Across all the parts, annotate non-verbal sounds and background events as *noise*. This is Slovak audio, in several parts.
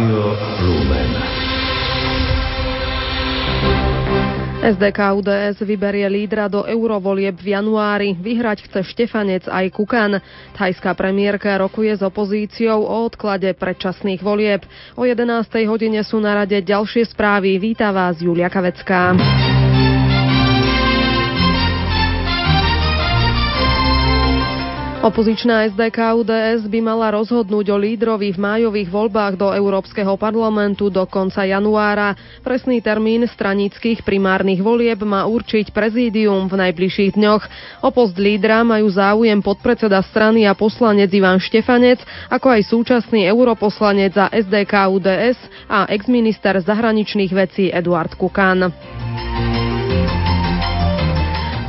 Rádio Lumen. SDK UDS vyberie lídra do eurovolieb v januári. Vyhrať chce Štefanec aj Kukan. Thajská premiérka rokuje s opozíciou o odklade predčasných volieb. O 11. hodine sú na rade ďalšie správy. Víta vás Julia Kavecká. Opozičná SDK UDS by mala rozhodnúť o lídrovi v májových voľbách do Európskeho parlamentu do konca januára. Presný termín stranických primárnych volieb má určiť prezídium v najbližších dňoch. O post lídra majú záujem podpredseda strany a poslanec Ivan Štefanec, ako aj súčasný europoslanec za SDK UDS a exminister zahraničných vecí Eduard Kukan.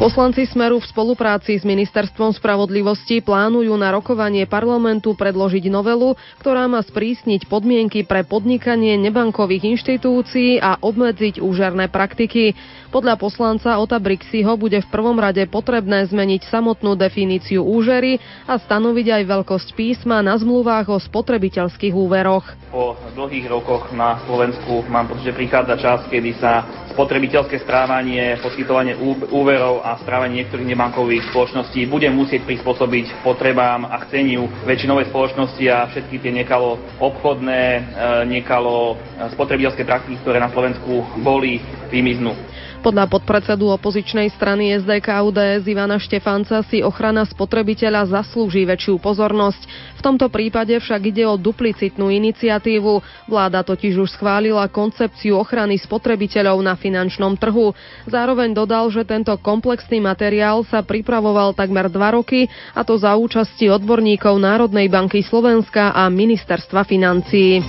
Poslanci Smeru v spolupráci s Ministerstvom spravodlivosti plánujú na rokovanie parlamentu predložiť novelu, ktorá má sprísniť podmienky pre podnikanie nebankových inštitúcií a obmedziť úžerné praktiky. Podľa poslanca Ota Brixiho bude v prvom rade potrebné zmeniť samotnú definíciu úžery a stanoviť aj veľkosť písma na zmluvách o spotrebiteľských úveroch. Po dlhých rokoch na Slovensku mám pocit, že prichádza čas, kedy sa spotrebiteľské správanie, poskytovanie úverov a správanie niektorých nebankových spoločností bude musieť prispôsobiť potrebám a chceniu väčšinovej spoločnosti a všetky tie nekalo obchodné, e, nekalo spotrebiteľské praktiky, ktoré na Slovensku boli, vymiznú. Podľa podpredsedu opozičnej strany SDK UDS Ivana Štefanca si ochrana spotrebiteľa zaslúži väčšiu pozornosť. V tomto prípade však ide o duplicitnú iniciatívu. Vláda totiž už schválila koncepciu ochrany spotrebiteľov na finančnom trhu. Zároveň dodal, že tento komplexný materiál sa pripravoval takmer dva roky, a to za účasti odborníkov Národnej banky Slovenska a Ministerstva financií.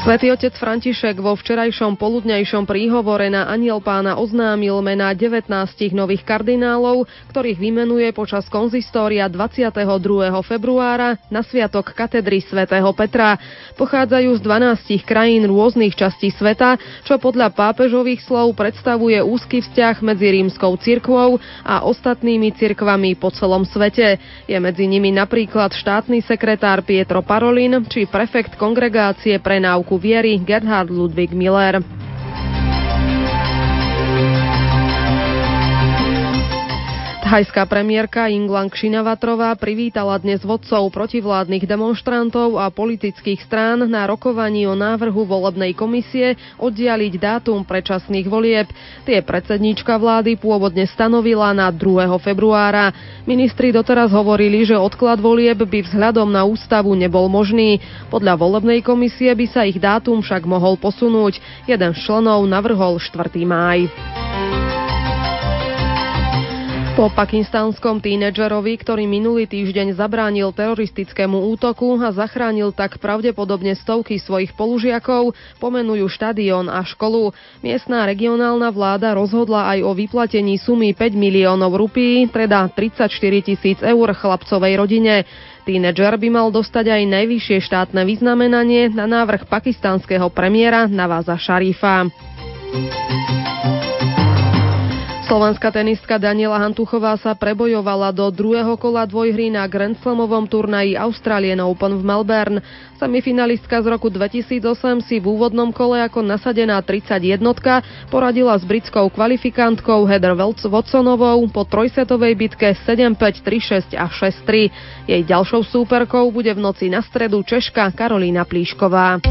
Svetý otec František vo včerajšom poludňajšom príhovore na Aniel pána oznámil mená 19 nových kardinálov, ktorých vymenuje počas konzistória 22. februára na sviatok katedry svätého Petra. Pochádzajú z 12 krajín rôznych častí sveta, čo podľa pápežových slov predstavuje úzky vzťah medzi rímskou cirkvou a ostatnými cirkvami po celom svete. Je medzi nimi napríklad štátny sekretár Pietro Parolin či prefekt kongregácie pre náuku roku viery Gerhard Ludwig Miller. Thajská premiérka Inglang Šinavatrová privítala dnes vodcov protivládnych demonstrantov a politických strán na rokovaní o návrhu volebnej komisie oddialiť dátum predčasných volieb. Tie predsedníčka vlády pôvodne stanovila na 2. februára. Ministri doteraz hovorili, že odklad volieb by vzhľadom na ústavu nebol možný. Podľa volebnej komisie by sa ich dátum však mohol posunúť. Jeden z členov navrhol 4. máj. Po pakistánskom tínedžerovi, ktorý minulý týždeň zabránil teroristickému útoku a zachránil tak pravdepodobne stovky svojich polužiakov, pomenujú štadión a školu. Miestná regionálna vláda rozhodla aj o vyplatení sumy 5 miliónov rupí, teda 34 tisíc eur chlapcovej rodine. Tínedžer by mal dostať aj najvyššie štátne vyznamenanie na návrh pakistánskeho premiéra Navaza Šarifa. Slovenská tenistka Daniela Hantuchová sa prebojovala do druhého kola dvojhry na Grand Slamovom turnaji Australian Open v Melbourne. Semifinalistka z roku 2008 si v úvodnom kole ako nasadená 31 poradila s britskou kvalifikantkou Heather Watsonovou po trojsetovej bitke 7-5, 3-6 a 6-3. Jej ďalšou súperkou bude v noci na stredu Češka Karolína Plíšková.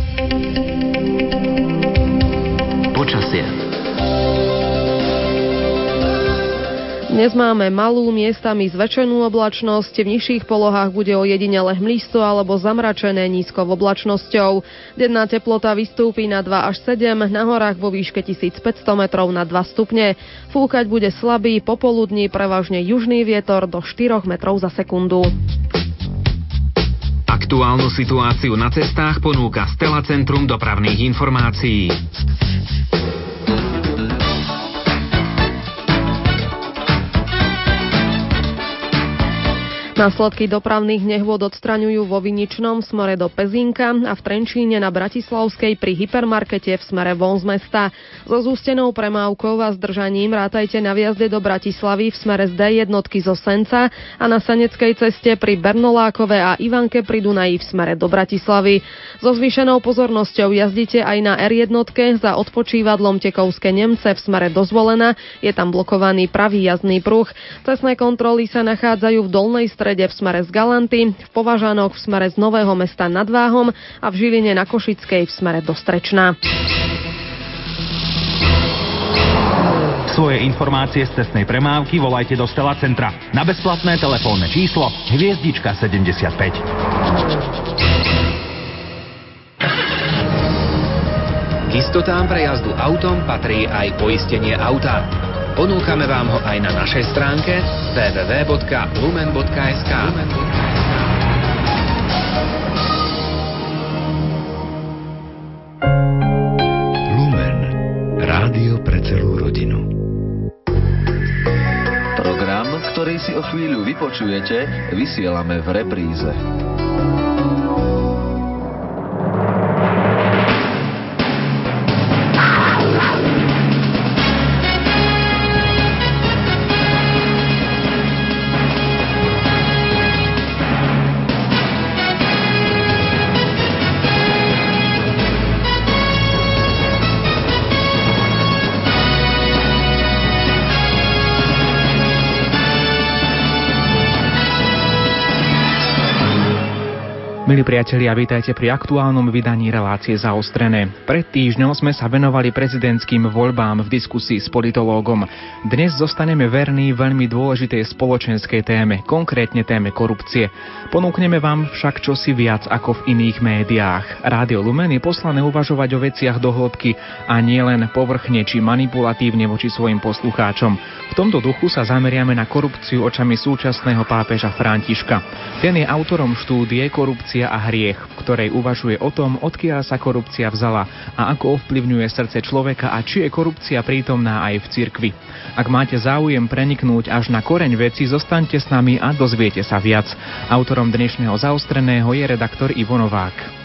Počasie. Dnes máme malú miestami zväčšenú oblačnosť, v nižších polohách bude o jedinele hmlisto alebo zamračené nízkou oblačnosťou. Denná teplota vystúpi na 2 až 7, na horách vo výške 1500 metrov na 2 stupne. Fúkať bude slabý, popoludní prevažne južný vietor do 4 metrov za sekundu. Aktuálnu situáciu na cestách ponúka Stela Centrum dopravných informácií. Následky dopravných nehôd odstraňujú vo Viničnom smere do Pezinka a v Trenčíne na Bratislavskej pri hypermarkete v smere von z mesta. So zústenou premávkou a zdržaním rátajte na viazde do Bratislavy v smere z D jednotky zo Senca a na Saneckej ceste pri Bernolákove a Ivanke pri Dunaji v smere do Bratislavy. So zvýšenou pozornosťou jazdite aj na R1 za odpočívadlom Tekovské Nemce v smere dozvolená. Je tam blokovaný pravý jazdný pruh. Cestné kontroly sa nachádzajú v dolnej strede strede v smere z Galanty, v Považanoch v smere z Nového mesta nad Váhom a v Žiline na Košickej v smere do Strečna. Svoje informácie z cestnej premávky volajte do Stela Centra na bezplatné telefónne číslo Hviezdička 75. K istotám pre jazdu autom patrí aj poistenie auta. Ponúkame vám ho aj na našej stránke www.lumen.sk. Lumen. Rádio pre celú rodinu. Program, ktorý si o chvíľu vypočujete, vysielame v repríze. Priatelia, vítajte pri aktuálnom vydaní relácie zaostrené. Pred týždňom sme sa venovali prezidentským voľbám v diskusii s politológom. Dnes zostaneme verní veľmi dôležitej spoločenskej téme, konkrétne téme korupcie. Ponúkneme vám však čosi viac ako v iných médiách. Rádio Lumen je poslané uvažovať o veciach do hĺbky a nie len povrchne či manipulatívne voči svojim poslucháčom. V tomto duchu sa zameriame na korupciu očami súčasného pápeža Františka. Ten je autorom štúdie korupcia a hriech, v ktorej uvažuje o tom, odkiaľ sa korupcia vzala a ako ovplyvňuje srdce človeka a či je korupcia prítomná aj v cirkvi. Ak máte záujem preniknúť až na koreň veci, zostaňte s nami a dozviete sa viac. Autorom dnešného zaostreného je redaktor Ivo Novák.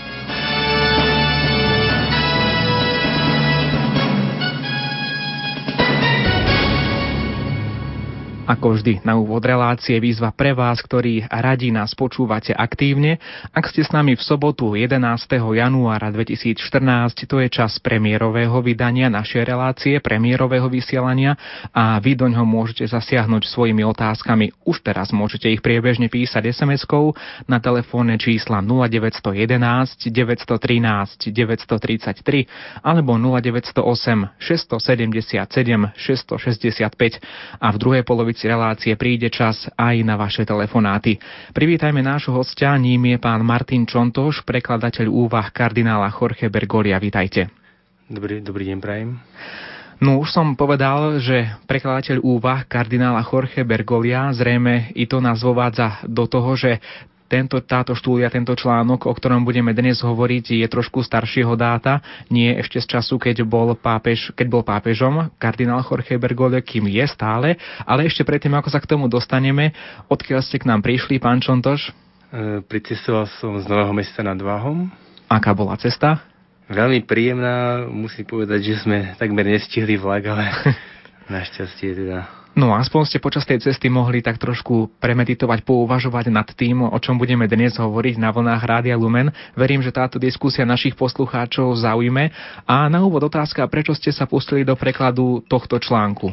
Ako vždy, na úvod relácie výzva pre vás, ktorí radi nás počúvate aktívne. Ak ste s nami v sobotu 11. januára 2014, to je čas premiérového vydania našej relácie, premiérového vysielania a vy do ňoho môžete zasiahnuť svojimi otázkami. Už teraz môžete ich priebežne písať SMS-kou na telefónne čísla 0911 913 933 alebo 0908 677 665 a v druhej polovici polovici relácie príde čas aj na vaše telefonáty. Privítajme nášho hostia, ním je pán Martin Čontoš, prekladateľ úvah kardinála Jorge Bergolia. Vítajte. Dobrý, dobrý deň, prajem. No už som povedal, že prekladateľ úvah kardinála Jorge Bergolia zrejme i to nás vovádza do toho, že tento, táto štúdia, tento článok, o ktorom budeme dnes hovoriť, je trošku staršieho dáta, nie ešte z času, keď bol, pápež, keď bol pápežom, kardinál Jorge Bergoglio, kým je stále, ale ešte predtým, ako sa k tomu dostaneme, odkiaľ ste k nám prišli, pán Čontoš? E, pricestoval som z Nového mesta nad Váhom. Aká bola cesta? Veľmi príjemná, musím povedať, že sme takmer nestihli vlak, ale *laughs* našťastie teda No aspoň ste počas tej cesty mohli tak trošku premeditovať, pouvažovať nad tým, o čom budeme dnes hovoriť na vlnách Rádia Lumen. Verím, že táto diskusia našich poslucháčov zaujme. A na úvod otázka, prečo ste sa pustili do prekladu tohto článku?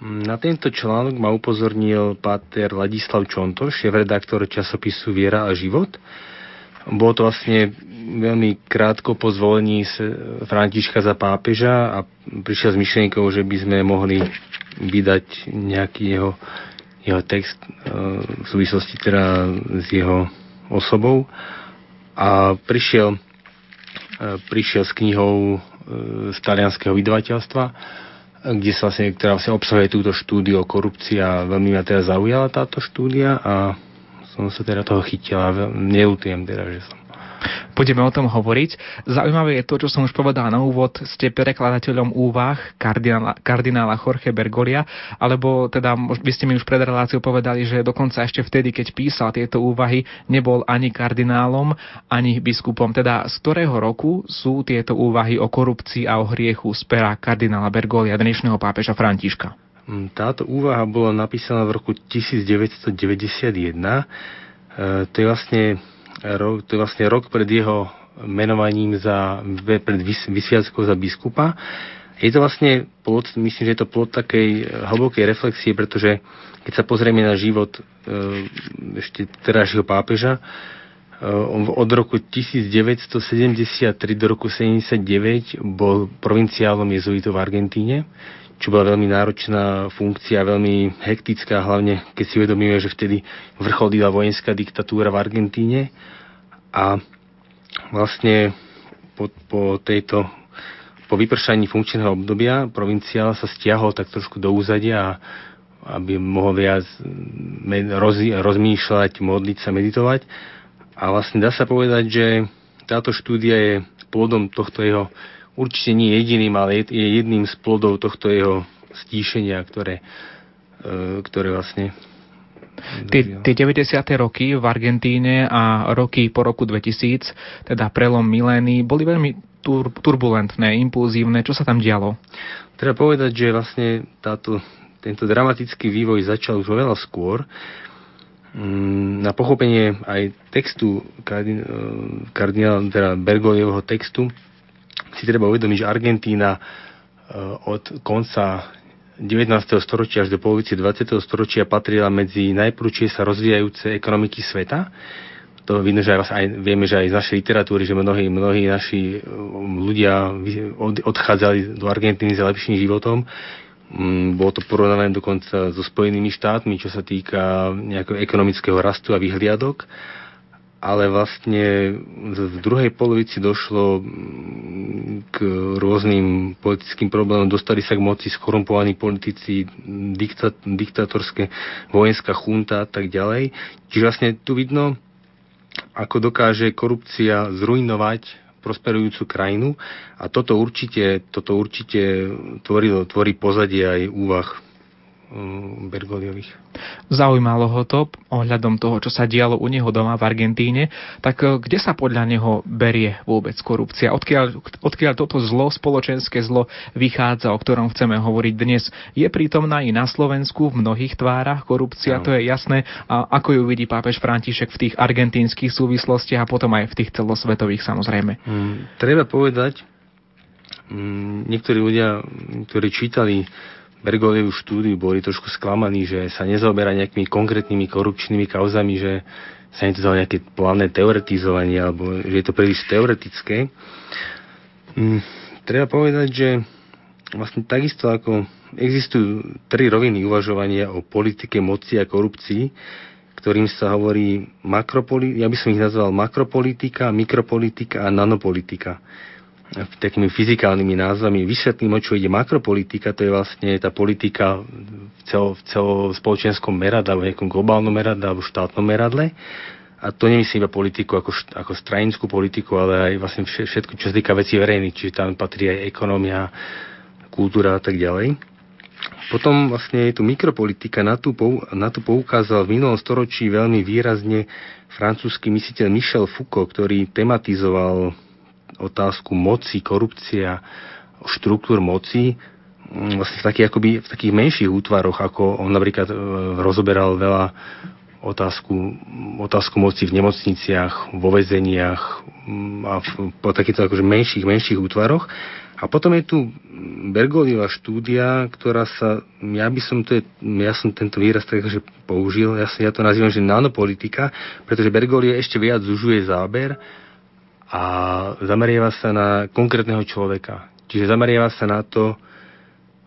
Na tento článok ma upozornil páter Ladislav Čontoš, šéf-redaktor časopisu Viera a život. Bolo to vlastne veľmi krátko po zvolení Františka za pápeža a prišiel s myšlienkou, že by sme mohli vydať nejaký jeho, jeho text e, v súvislosti teda s jeho osobou. A prišiel, e, prišiel s knihou e, z talianského vydavateľstva, kde sa vlastne, ktorá vlastne obsahuje túto štúdiu o korupcii a veľmi ma teda zaujala táto štúdia a som sa teda toho chytil a neľutujem teda, že som Budeme o tom hovoriť. Zaujímavé je to, čo som už povedal na úvod. Ste prekladateľom úvah kardinála, kardinála Jorge Bergolia, alebo teda vy ste mi už pred reláciou povedali, že dokonca ešte vtedy, keď písal tieto úvahy, nebol ani kardinálom, ani biskupom. Teda z ktorého roku sú tieto úvahy o korupcii a o hriechu z pera kardinála Bergolia, dnešného pápeža Františka? Mm, táto úvaha bola napísaná v roku 1991. E, to je vlastne rok, to je vlastne rok pred jeho menovaním za, pred vysviackou za biskupa. Je to vlastne plod, myslím, že je to plod takej hlbokej reflexie, pretože keď sa pozrieme na život e, ešte terajšieho pápeža, e, on od roku 1973 do roku 79 bol provinciálom jezuitov v Argentíne čo bola veľmi náročná funkcia, veľmi hektická, hlavne keď si uvedomíme, že vtedy vrcholila vojenská diktatúra v Argentíne a vlastne po, po tejto po vypršaní funkčného obdobia provinciál sa stiahol tak trošku do úzadia, aby mohol viac roz, rozmýšľať, modliť sa, meditovať. A vlastne dá sa povedať, že táto štúdia je plodom tohto jeho určite nie jediným, ale je jedným z plodov tohto jeho stíšenia, ktoré, e, ktoré vlastne Tie, tie 90. roky v Argentíne a roky po roku 2000, teda prelom milény, boli veľmi tur, turbulentné, impulzívne. Čo sa tam dialo? Treba povedať, že vlastne táto, tento dramatický vývoj začal už oveľa skôr. Mm, na pochopenie aj textu e, kardinála, teda Bergolievho textu si treba uvedomiť, že Argentína e, od konca 19. storočia až do polovice 20. storočia patrila medzi najprúčie sa rozvíjajúce ekonomiky sveta. To vidno, že aj, aj, vieme, že aj z našej literatúry, že mnohí, mnohí naši e, ľudia odchádzali do Argentíny za lepším životom. Mm, bolo to porovnané dokonca so Spojenými štátmi, čo sa týka nejakého ekonomického rastu a vyhliadok ale vlastne v druhej polovici došlo mm, k rôznym politickým problémom. Dostali sa k moci skorumpovaní politici, diktat, diktatorské vojenská chunta a tak ďalej. Čiže vlastne tu vidno, ako dokáže korupcia zrujnovať prosperujúcu krajinu a toto určite, toto určite tvorilo, tvorí pozadie aj úvah Bergoliových. Zaujímalo ho to ohľadom toho, čo sa dialo u neho doma v Argentíne, tak e, kde sa podľa neho berie vôbec korupcia? Odkiaľ, odkiaľ toto zlo, spoločenské zlo vychádza, o ktorom chceme hovoriť dnes? Je prítomná i na Slovensku v mnohých tvárach korupcia, no. to je jasné. A ako ju vidí pápež František v tých argentínskych súvislostiach a potom aj v tých celosvetových samozrejme? Hmm, treba povedať, hmm, niektorí ľudia, ktorí čítali Bergolievú štúdiu boli trošku sklamaní, že sa nezaoberá nejakými konkrétnymi korupčnými kauzami, že sa to nejaké plavné teoretizovanie, alebo že je to príliš teoretické. Hm, treba povedať, že vlastne takisto ako existujú tri roviny uvažovania o politike moci a korupcii, ktorým sa hovorí makropoli- ja by som ich nazval makropolitika, mikropolitika a nanopolitika takými fyzikálnymi názvami. Vysvetlím, o čo ide makropolitika, to je vlastne tá politika v, celo, v celospoločenskom meradle, alebo nejakom globálnom meradle, alebo štátnom meradle. A to nemyslím iba politiku ako, ako stranickú politiku, ale aj vlastne všetko, čo sa týka vecí verejných, čiže tam patrí aj ekonomia, kultúra a tak ďalej. Potom vlastne je tu mikropolitika, na tú, na tú poukázal v minulom storočí veľmi výrazne francúzsky mysliteľ Michel Foucault, ktorý tematizoval otázku moci, korupcia, štruktúr moci mm, vlastne v takých, akoby, v takých menších útvaroch, ako on napríklad e, rozoberal veľa otázku, otázku moci v nemocniciach, vo väzeniach mm, a v, po takýchto akože menších, menších útvaroch. A potom je tu Bergoliová štúdia, ktorá sa, ja by som, to je, ja som tento výraz tak, že použil, ja, ja to nazývam, že nanopolitika, pretože Bergolie ešte viac zužuje záber a zameriava sa na konkrétneho človeka. Čiže zameriava sa na to,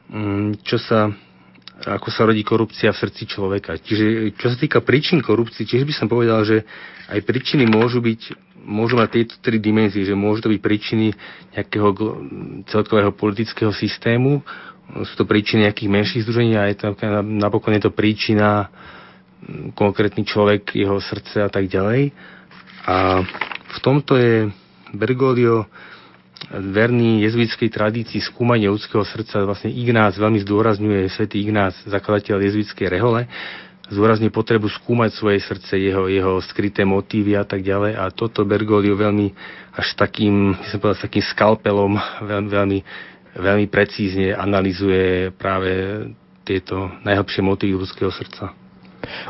mm, čo sa, ako sa rodí korupcia v srdci človeka. Čiže čo sa týka príčin korupcie, tiež by som povedal, že aj príčiny môžu byť môžu mať tieto tri dimenzie, že môžu to byť príčiny nejakého celkového politického systému, sú to príčiny nejakých menších združení a je to, napokon je to príčina mm, konkrétny človek, jeho srdce a tak ďalej. A v tomto je Bergoglio verný jezuitskej tradícii skúmania ľudského srdca. Vlastne Ignác veľmi zdôrazňuje, svätý Ignác, zakladateľ jezuitskej rehole, zdôrazňuje potrebu skúmať svoje srdce, jeho, jeho skryté motívy a tak ďalej. A toto Bergoglio veľmi až takým, som povedal, takým skalpelom veľmi, veľmi, veľmi precízne analizuje práve tieto najhlbšie motívy ľudského srdca.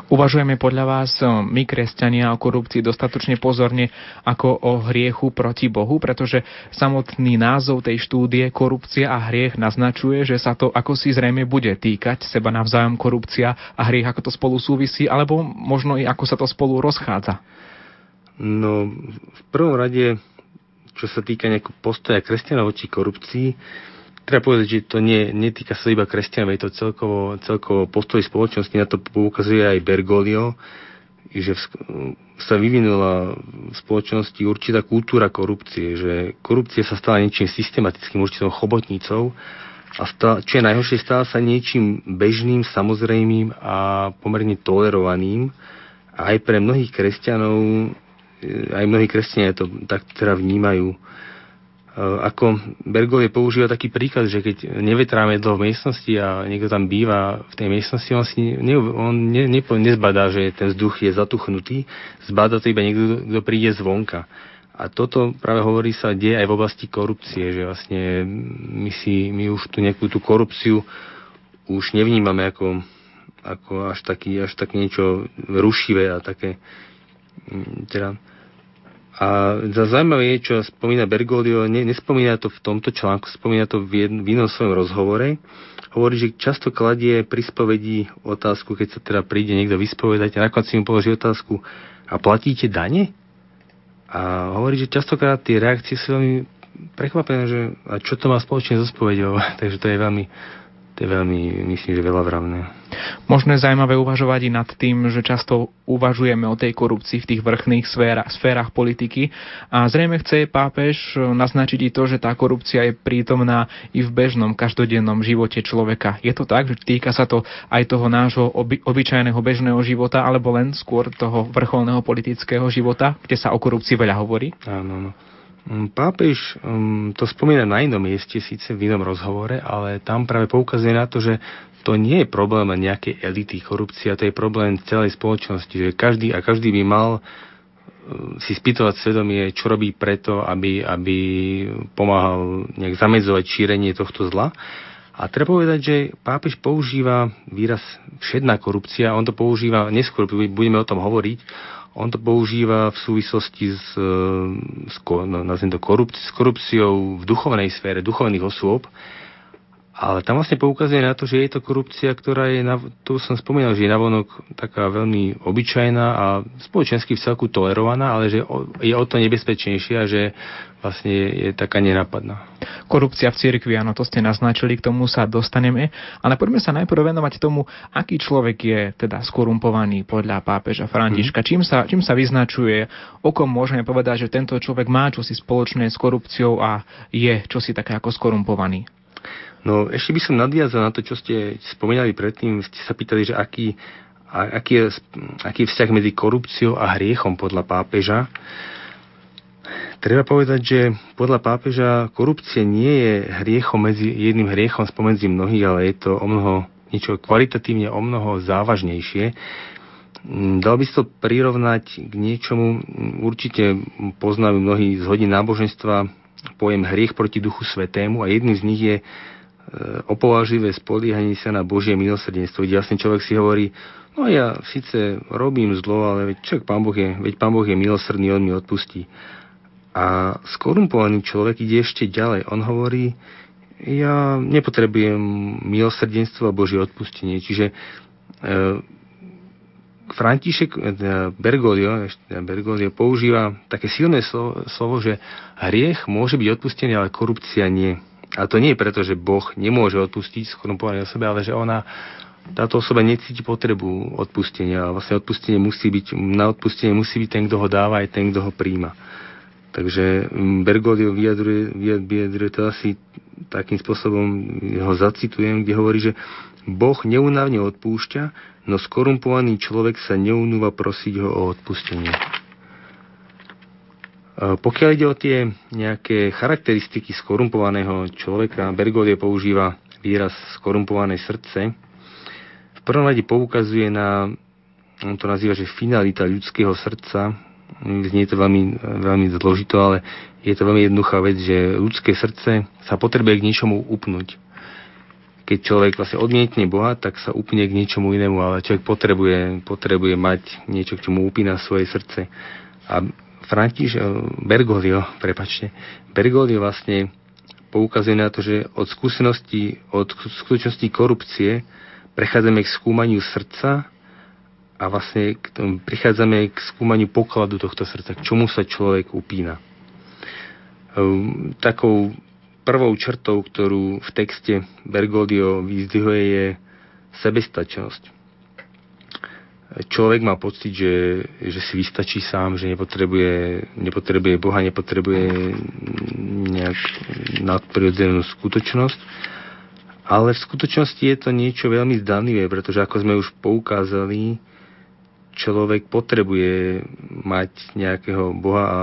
Uvažujeme podľa vás my, kresťania, o korupcii dostatočne pozorne ako o hriechu proti Bohu, pretože samotný názov tej štúdie korupcia a hriech naznačuje, že sa to ako si zrejme bude týkať seba navzájom korupcia a hriech, ako to spolu súvisí, alebo možno i ako sa to spolu rozchádza. No, v prvom rade, čo sa týka nejakého postoja kresťanov voči korupcii, treba povedať, že to nie, netýka sa iba kresťanov, je to celkovo, celkovo postoj spoločnosti, na to poukazuje aj Bergoglio, že v, sa vyvinula v spoločnosti určitá kultúra korupcie, že korupcia sa stala niečím systematickým, určitou chobotnicou a stala, čo je najhoršie, stala sa niečím bežným, samozrejmým a pomerne tolerovaným. A aj pre mnohých kresťanov, aj mnohí kresťania to tak teda vnímajú. Eh, ako Bergolie používa taký príklad, že keď nevetráme v miestnosti a niekto tam býva v tej miestnosti, on, si ne, on ne, ne, nezbadá, že ten vzduch je zatuchnutý, zbadá to iba niekto, kto príde zvonka. A toto práve hovorí sa deje aj v oblasti korupcie, že vlastne my, si, my už tu nejakú tú korupciu už nevnímame ako, ako až, taký, až také niečo rušivé a také mm, teda, a za zaujímavé je, čo spomína Bergoglio, ne, nespomína to v tomto článku, spomína to v, jedn, v inom svojom rozhovore. Hovorí, že často kladie pri spovedi otázku, keď sa teda príde niekto vyspovedať a nakoniec si mu položí otázku, a platíte dane? A hovorí, že častokrát tie reakcie sú veľmi prekvapené, že a čo to má spoločne so spovedou, *laughs* takže to je veľmi to je veľmi, myslím, že veľa vravné. Možno je zaujímavé uvažovať i nad tým, že často uvažujeme o tej korupcii v tých vrchných sférach, sférach politiky a zrejme chce pápež naznačiť i to, že tá korupcia je prítomná i v bežnom, každodennom živote človeka. Je to tak, že týka sa to aj toho nášho oby, obyčajného bežného života alebo len skôr toho vrcholného politického života, kde sa o korupcii veľa hovorí? Áno, áno. Mm, pápež um, to spomína na inom mieste, síce v inom rozhovore, ale tam práve poukazuje na to, že to nie je problém nejakej elity. Korupcia to je problém celej spoločnosti, že každý a každý by mal uh, si spýtovať svedomie, čo robí preto, aby, aby pomáhal nejak zamedzovať šírenie tohto zla. A treba povedať, že pápež používa výraz všedná korupcia, on to používa, neskôr budeme o tom hovoriť, on to používa v súvislosti s, e, s, to korupci- s korupciou v duchovnej sfére, duchovných osôb, ale tam vlastne poukazuje na to, že je to korupcia, ktorá je, na, tu som spomínal, že je navonok taká veľmi obyčajná a spoločensky v celku tolerovaná, ale že je o to nebezpečnejšia, že vlastne je, je taká nenapadná. Korupcia v cirkvi, áno, to ste naznačili, k tomu sa dostaneme, ale poďme sa najprv venovať tomu, aký človek je teda skorumpovaný podľa pápeža Františka. Mm. Čím, sa, čím sa vyznačuje, o kom môžeme povedať, že tento človek má čosi spoločné s korupciou a je čosi také ako skorumpovaný. No ešte by som nadviazal na to, čo ste spomínali predtým. Ste sa pýtali, že aký, aký, je, aký je vzťah medzi korupciou a hriechom podľa pápeža. Treba povedať, že podľa pápeža korupcia nie je hriechom medzi jedným hriechom spomedzi mnohých, ale je to o mnoho niečo kvalitatívne o mnoho závažnejšie. Dal by sa to prirovnať k niečomu, určite poznajú mnohí z hodín náboženstva pojem hriech proti duchu svetému a jedným z nich je E, opováživé spoliehanie sa na Božie milosrdenstvo. Kde vlastne človek si hovorí, no ja síce robím zlo, ale veď, čak, pán boh je, veď Pán Boh je milosrdný, On mi odpustí. A skorumpovaný človek ide ešte ďalej. On hovorí, ja nepotrebujem milosrdenstvo a Božie odpustenie. Čiže e, František e, Bergoglio, Bergoglio používa také silné slovo, slovo, že hriech môže byť odpustený, ale korupcia nie. A to nie je preto, že Boh nemôže odpustiť skorumpovanej osobe, ale že ona táto osoba necíti potrebu odpustenia. Vlastne odpustenie musí byť, na odpustenie musí byť ten, kto ho dáva, aj ten, kto ho príjma. Takže mm, Bergoglio vyjadruje, vyjadruje to asi takým spôsobom, ho zacitujem, kde hovorí, že Boh neunávne odpúšťa, no skorumpovaný človek sa neunúva prosiť ho o odpustenie. pokiaľ ide o tie nejaké charakteristiky skorumpovaného človeka, Bergoglio používa výraz skorumpované srdce. V prvom rade poukazuje na, on to nazýva, že finalita ľudského srdca. Znie to veľmi, veľmi zložito, ale je to veľmi jednoduchá vec, že ľudské srdce sa potrebuje k niečomu upnúť. Keď človek vlastne odmietne Boha, tak sa upne k niečomu inému, ale človek potrebuje, potrebuje mať niečo, k čomu upína svoje srdce. A Františ Bergoglio, prepačte, Bergoglio vlastne poukazuje na to, že od skúsenosti, od skutočnosti korupcie prechádzame k skúmaniu srdca a vlastne k tomu, prichádzame k skúmaniu pokladu tohto srdca, k čomu sa človek upína. Ehm, takou prvou črtou, ktorú v texte Bergoglio vyzdvihuje, je sebestačnosť človek má pocit, že, že si vystačí sám, že nepotrebuje, nepotrebuje Boha, nepotrebuje nejak nadprirodzenú skutočnosť. Ale v skutočnosti je to niečo veľmi zdanlivé, pretože ako sme už poukázali, človek potrebuje mať nejakého Boha a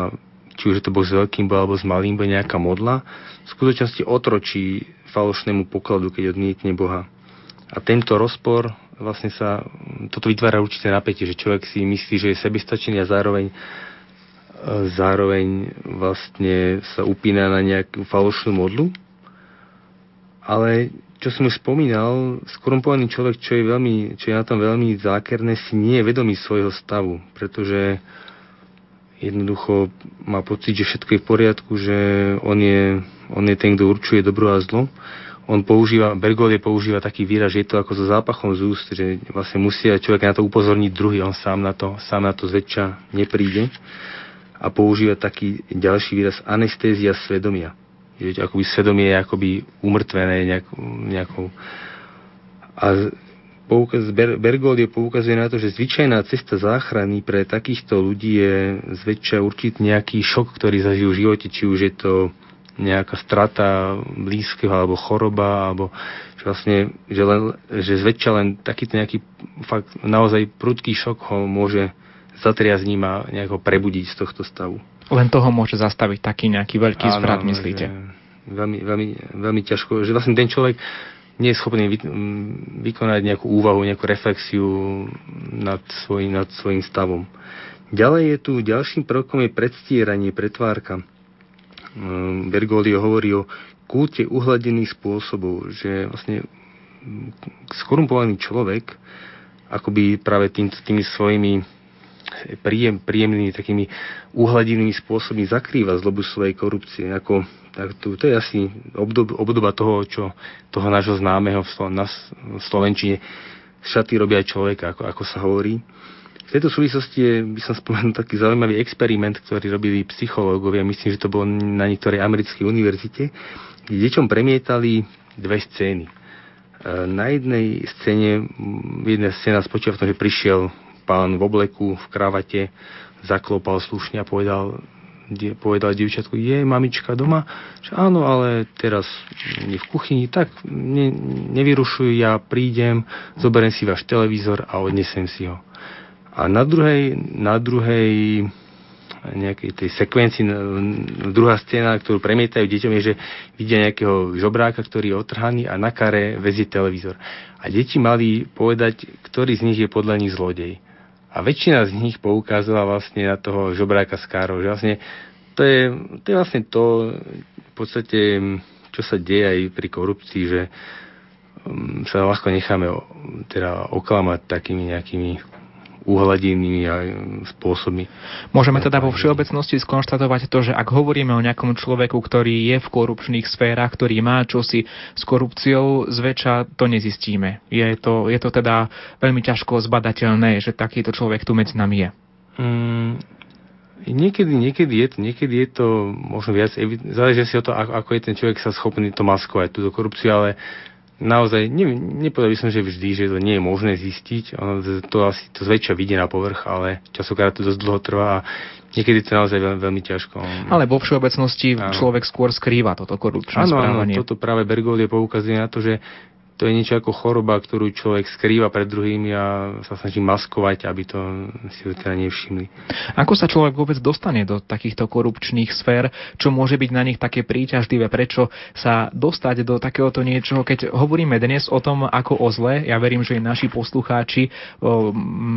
či už je to Boh s veľkým Boh alebo s malým Boh, nejaká modla, v skutočnosti otročí falošnému pokladu, keď odmietne Boha. A tento rozpor vlastne sa, toto vytvára určité napätie, že človek si myslí, že je sebestačený a zároveň zároveň vlastne sa upína na nejakú falošnú modlu. Ale čo som už spomínal, skorumpovaný človek, čo je, veľmi, čo je na tom veľmi zákerné, si nie je vedomý svojho stavu, pretože jednoducho má pocit, že všetko je v poriadku, že on je, on je ten, kto určuje dobro a zlo on používa, Bergoglio používa taký výraz, že je to ako so zápachom z úst, že vlastne musia človek na to upozorniť druhý, on sám na to, sám na to zväčša nepríde a používa taký ďalší výraz anestézia svedomia. Že akoby svedomie je akoby umrtvené nejakou, nejakou a poukaz, Ber, Bergoglio poukazuje na to, že zvyčajná cesta záchrany pre takýchto ľudí je zväčša určitý nejaký šok, ktorý zažijú v živote, či už je to nejaká strata blízkeho alebo choroba, alebo že vlastne, že, len, že zväčša len takýto nejaký fakt naozaj prudký šok ho môže zatriasť ním a nejako prebudiť z tohto stavu. Len toho môže zastaviť taký nejaký veľký áno, zvrat, myslíte? Veľmi, veľmi, veľmi ťažko, že vlastne ten človek nie je schopný vy, vykonať nejakú úvahu, nejakú reflexiu nad svojím, nad svojím stavom. Ďalej je tu, ďalším prvkom je predstieranie, pretvárka. Ehm, Bergoglio hovorí o kulte uhladených spôsobov, že vlastne skorumpovaný človek akoby práve tým, tými svojimi príjem, príjemnými takými uhladenými spôsobmi zakrýva zlobu svojej korupcie. Ako, tak to, to je asi obdob, obdoba toho, čo, toho nášho známeho v, Slo, na, v Slovenčine šaty robia človeka, ako, ako sa hovorí. V tejto súvislosti by som spomenul taký zaujímavý experiment, ktorý robili psychológovia, myslím, že to bolo na niektorej americkej univerzite, kde deťom premietali dve scény. E, na jednej scéne, jedna scéna spočíva v tom, že prišiel pán v obleku, v kravate, zaklopal slušne a povedal, povedal dievčatku, je mamička doma? Že áno, ale teraz je v kuchyni, tak ne, nevyrušuj, ja prídem, zoberiem si váš televízor a odnesem si ho. A na druhej, na druhej nejakej tej sekvencii, druhá scéna, ktorú premietajú deťom, je, že vidia nejakého žobráka, ktorý je otrhaný a na kare vezie televízor. A deti mali povedať, ktorý z nich je podľa nich zlodej. A väčšina z nich poukázala vlastne na toho žobráka s károu. Že vlastne to je, to je vlastne to, v podstate, čo sa deje aj pri korupcii, že um, sa ľahko necháme teda oklamať takými nejakými uhladinými spôsobmi. Môžeme teda vo všeobecnosti skonštatovať to, že ak hovoríme o nejakom človeku, ktorý je v korupčných sférach, ktorý má čosi s korupciou, zväčša to nezistíme. Je to, je to teda veľmi ťažko zbadateľné, že takýto človek tu medzi nami je. Mm, Niekedy, niekedy, je to, niekedy je to možno viac, záleží si o to, ako, ako je ten človek sa schopný to maskovať, túto korupciu, ale naozaj, ne, nepovedal by som, že vždy, že to nie je možné zistiť. Ono to asi to zväčša vidie na povrch, ale časokrát to dosť dlho trvá a niekedy to naozaj veľmi, veľmi ťažko. Ale vo všeobecnosti áno. človek skôr skrýva toto korupčné áno, správanie. Áno, toto práve Bergoglio poukazuje na to, že to je niečo ako choroba, ktorú človek skrýva pred druhými a sa snaží maskovať, aby to si ho teda nevšimli. Ako sa človek vôbec dostane do takýchto korupčných sfér? Čo môže byť na nich také príťažlivé? Prečo sa dostať do takéhoto niečoho? Keď hovoríme dnes o tom ako o zle, ja verím, že naši poslucháči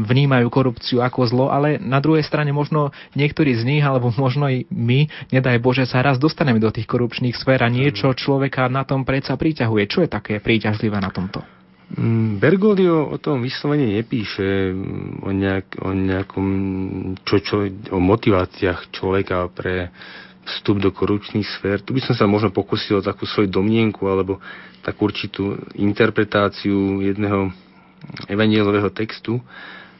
vnímajú korupciu ako zlo, ale na druhej strane možno niektorí z nich, alebo možno i my, nedaj Bože, sa raz dostaneme do tých korupčných sfér a niečo človeka na tom predsa príťahuje. Čo je také príťažlivé? Citlivé na tomto? Mm, Bergoglio o tom vyslovene nepíše mm, o, nejak, o nejakom čo, čo, o motiváciách človeka pre vstup do korupčných sfér. Tu by som sa možno pokusil o takú svoju domnienku alebo takú určitú interpretáciu jedného evanielového textu.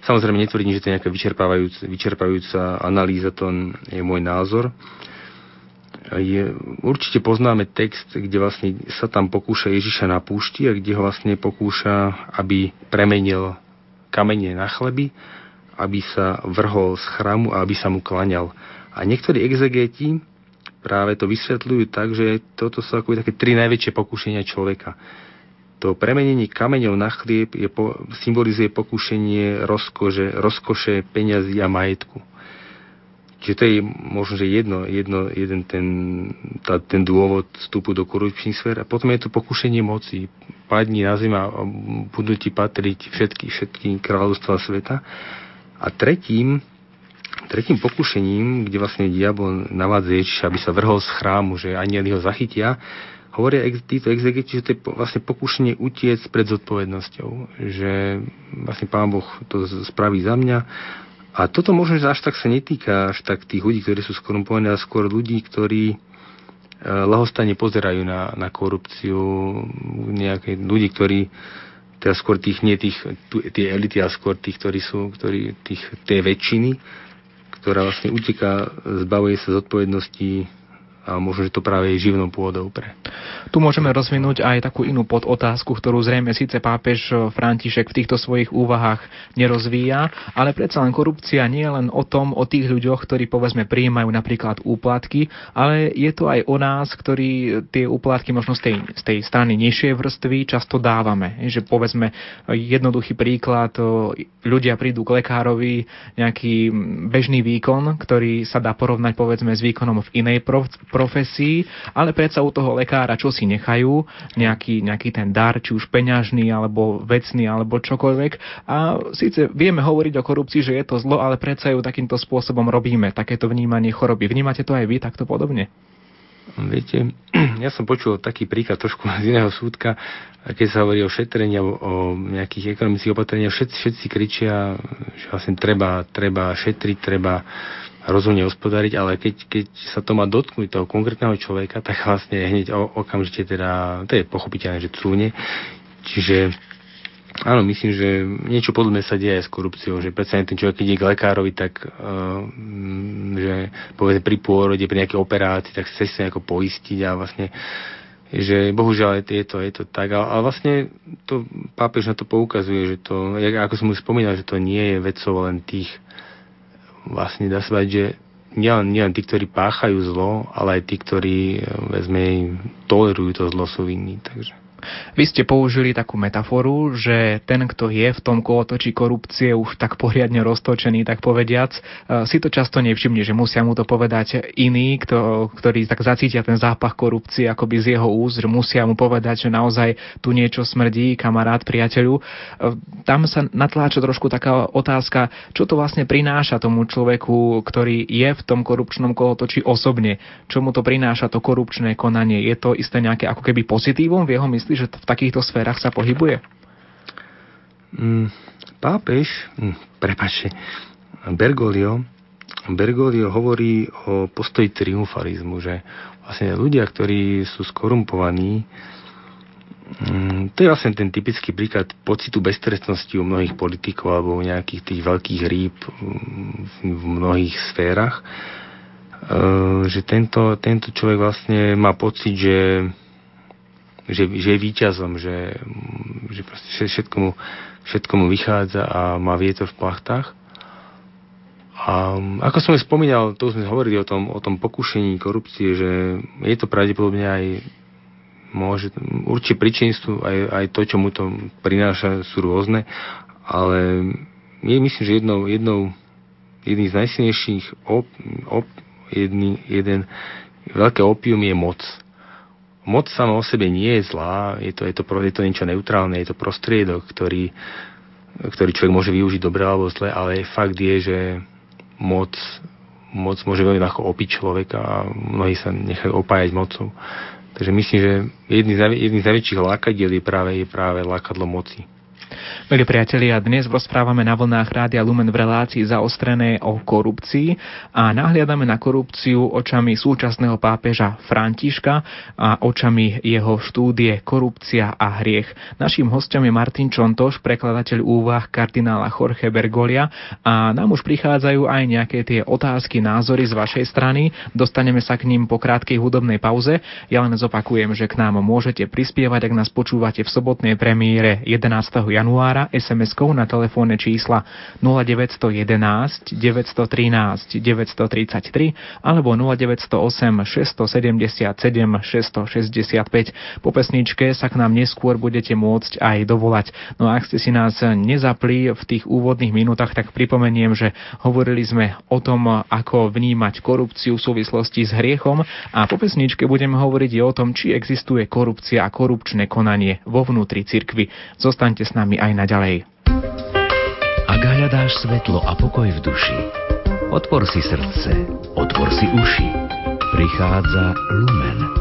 Samozrejme netvrdím, že to je nejaká vyčerpávajúca, vyčerpávajúca analýza, to je môj názor je, určite poznáme text, kde vlastne sa tam pokúša Ježiša na púšti a kde ho vlastne pokúša, aby premenil kamene na chleby, aby sa vrhol z chrámu a aby sa mu klaňal. A niektorí exegeti práve to vysvetľujú tak, že toto sú ako také tri najväčšie pokúšenia človeka. To premenenie kameňov na chlieb je po, symbolizuje pokušenie rozkože, rozkoše, peňazí a majetku. Čiže to je možno, že jedno, jedno, jeden ten, tá, ten dôvod vstupu do korupčných sfér. A potom je to pokušenie moci. Padni na zem a budú ti patriť všetky, všetky kráľovstva sveta. A tretím, tretím pokušením, kde vlastne diabol navádza Ježiša, aby sa vrhol z chrámu, že anieli ho zachytia, hovoria ex, títo exegeti, že to je vlastne pokušenie utiec pred zodpovednosťou. Že vlastne Pán Boh to spraví za mňa a toto možno, že až tak sa netýka až tak tých ľudí, ktorí sú skorumpovaní, ale skôr ľudí, ktorí e, lahostane pozerajú na, na korupciu, nejaké ľudí, ktorí teda skôr tých, nie tých, tie elity, ale skôr tých, ktorí sú, ktorí, tých, tie väčšiny, ktorá vlastne uteká, zbavuje sa zodpovednosti a možno, že to práve je živnou pôdou pre. Tu môžeme rozvinúť aj takú inú podotázku, ktorú zrejme síce pápež František v týchto svojich úvahách nerozvíja, ale predsa len korupcia nie je len o tom, o tých ľuďoch, ktorí povedzme prijímajú napríklad úplatky, ale je to aj o nás, ktorí tie úplatky možno z tej, z tej strany nižšej vrstvy často dávame. Že povedzme jednoduchý príklad, ľudia prídu k lekárovi nejaký bežný výkon, ktorý sa dá porovnať povedzme s výkonom v inej profesii, ale predsa u toho lekára čo si nechajú, nejaký, nejaký ten dar, či už peňažný, alebo vecný, alebo čokoľvek. A síce vieme hovoriť o korupcii, že je to zlo, ale predsa ju takýmto spôsobom robíme, takéto vnímanie choroby. Vnímate to aj vy takto podobne? Viete, *clears throat* ja som počul taký príklad trošku *laughs* z iného súdka, keď sa hovorí o šetrení o nejakých ekonomických opatreniach, všetci, všetci kričia, že vlastne treba, treba šetriť, treba rozumne hospodáriť, ale keď, keď sa to má dotknúť toho konkrétneho človeka, tak vlastne hneď okamžite teda, to je pochopiteľné, že cúne. Čiže Áno, myslím, že niečo podobné sa deje aj s korupciou, že predsa ten človek, keď ide k lekárovi, tak uh, že povedzme pri pôrode, pri nejakej operácii, tak chce sa nejako poistiť a vlastne že bohužiaľ je to, je to tak. Ale, ale vlastne to pápež na to poukazuje, že to, ako som už spomínal, že to nie je vecou len tých vlastne dá sa že nielen, nielen tí, ktorí páchajú zlo, ale aj tí, ktorí vezme, tolerujú to zlo, sú vinní. Takže. Vy ste použili takú metaforu, že ten, kto je v tom kolotočí korupcie už tak poriadne roztočený, tak povediac, e, si to často nevšimne, že musia mu to povedať iní, kto, ktorí tak zacítia ten zápach korupcie akoby z jeho úst, že musia mu povedať, že naozaj tu niečo smrdí, kamarát, priateľu. E, tam sa natláča trošku taká otázka, čo to vlastne prináša tomu človeku, ktorý je v tom korupčnom kolotočí osobne. Čo mu to prináša to korupčné konanie? Je to isté nejaké ako keby pozitívum v jeho mysli, že v takýchto sférach sa pohybuje? Mm, pápež, mm, prepačte, Bergoglio, Bergoglio hovorí o postoji triumfalizmu, že vlastne ľudia, ktorí sú skorumpovaní, mm, to je vlastne ten typický príklad pocitu beztrestnosti u mnohých politikov alebo u nejakých tých veľkých rýb mm, v mnohých sférach, e, že tento, tento človek vlastne má pocit, že že, že je víťazom, že, že všetko, mu, všetko vychádza a má vietor v plachtách. A ako som aj spomínal, to sme hovorili o tom, o tom pokušení korupcie, že je to pravdepodobne aj môže, určite príčiny sú aj, aj to, čo mu to prináša, sú rôzne, ale je, myslím, že jednou, jednou jedný z najsilnejších op, op, jedný, jeden veľké opium je moc. Moc sama o sebe nie je zlá, je to, je to, je to niečo neutrálne, je to prostriedok, ktorý, ktorý človek môže využiť dobre alebo zle, ale fakt je, že moc, moc môže veľmi ľahko opiť človeka a mnohí sa nechajú opájať mocou. Takže myslím, že jedný z, jedný z najväčších lákadiel je práve, je práve lákadlo moci. Milí priatelia, dnes rozprávame na vlnách Rádia Lumen v relácii zaostrené o korupcii a nahliadame na korupciu očami súčasného pápeža Františka a očami jeho štúdie Korupcia a hriech. Naším hostom je Martin Čontoš, prekladateľ úvah kardinála Jorge Bergolia a nám už prichádzajú aj nejaké tie otázky, názory z vašej strany. Dostaneme sa k ním po krátkej hudobnej pauze. Ja len zopakujem, že k nám môžete prispievať, ak nás počúvate v sobotnej premiére 11 januára SMS-kou na telefónne čísla 0911 913 933 alebo 0908 677 665. Po pesničke sa k nám neskôr budete môcť aj dovolať. No a ak ste si nás nezapli v tých úvodných minútach, tak pripomeniem, že hovorili sme o tom, ako vnímať korupciu v súvislosti s hriechom a po pesničke budeme hovoriť o tom, či existuje korupcia a korupčné konanie vo vnútri cirkvy. Zostaňte s nami aj naďalej. Ak hľadáš svetlo a pokoj v duši, otvor si srdce, otvor si uši. Prichádza Lumen.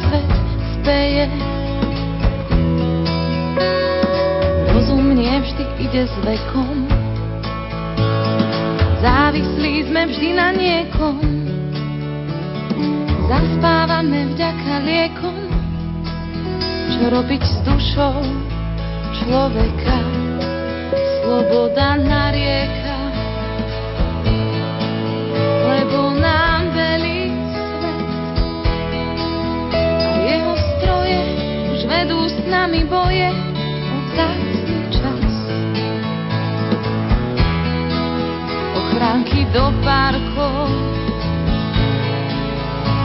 svet speje. Rozum nevždy ide s vekom, závislí sme vždy na niekom. Zaspávame vďaka liekom, čo robiť s dušou človeka. Sloboda na rieka, lebo nás vedú s nami boje o vzácný čas. Ochránky do parkov,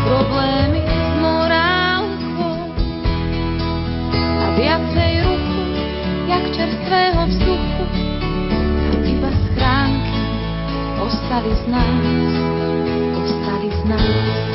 problémy s morálkou a viacej ruchu, jak čerstvého vzduchu. A iba schránky ostali z nás, ostali z nás.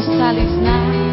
González now.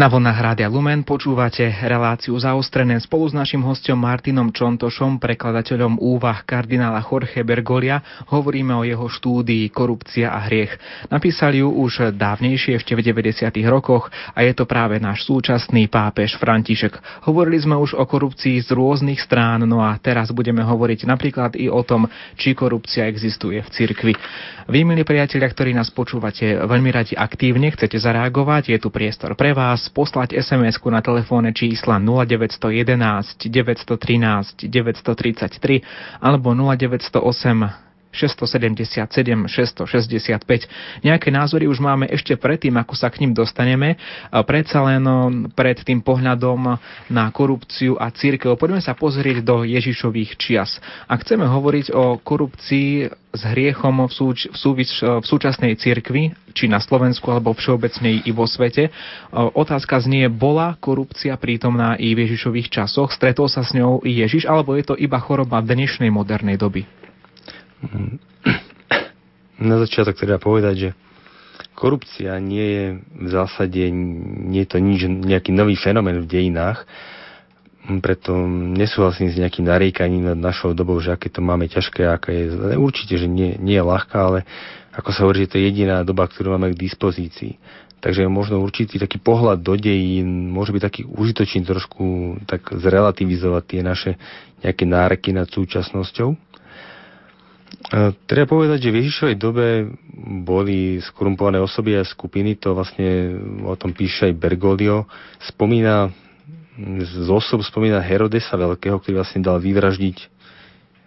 Na vlnách Rádia Lumen počúvate reláciu zaostrené spolu s našim hostom Martinom Čontošom, prekladateľom úvah kardinála Jorge Bergolia. Hovoríme o jeho štúdii Korupcia a hriech. Napísali ju už dávnejšie, ešte v 90. rokoch a je to práve náš súčasný pápež František. Hovorili sme už o korupcii z rôznych strán, no a teraz budeme hovoriť napríklad i o tom, či korupcia existuje v cirkvi. Vy, milí priatelia, ktorí nás počúvate veľmi radi aktívne, chcete zareagovať, je tu priestor pre vás poslať SMS-ku na telefónne čísla 0911 913 933 alebo 0908 677, 665. Nejaké názory už máme ešte predtým, ako sa k ním dostaneme. Predsa len pred tým pohľadom na korupciu a církev. Poďme sa pozrieť do Ježišových čias. Ak chceme hovoriť o korupcii s hriechom v, súč- v, súvis- v súčasnej cirkvi, či na Slovensku alebo všeobecne i vo svete. Otázka znie, bola korupcia prítomná i v Ježišových časoch? Stretol sa s ňou i Ježiš, alebo je to iba choroba dnešnej modernej doby? Na začiatok treba povedať, že korupcia nie je v zásade nie je to nič, nejaký nový fenomén v dejinách, preto nesúhlasím s nejakým nariekaním nad našou dobou, že aké to máme ťažké, aké je. Určite, že nie, nie je ľahká, ale ako sa hovorí, že to je jediná doba, ktorú máme k dispozícii. Takže možno určitý taký pohľad do dejín môže byť taký užitočný trošku tak zrelativizovať tie naše nejaké náreky nad súčasnosťou. Treba povedať, že v Ježišovej dobe boli skorumpované osoby a skupiny, to vlastne o tom píše aj Bergoglio. Spomína, z osob spomína Herodesa Veľkého, ktorý vlastne dal vyvraždiť,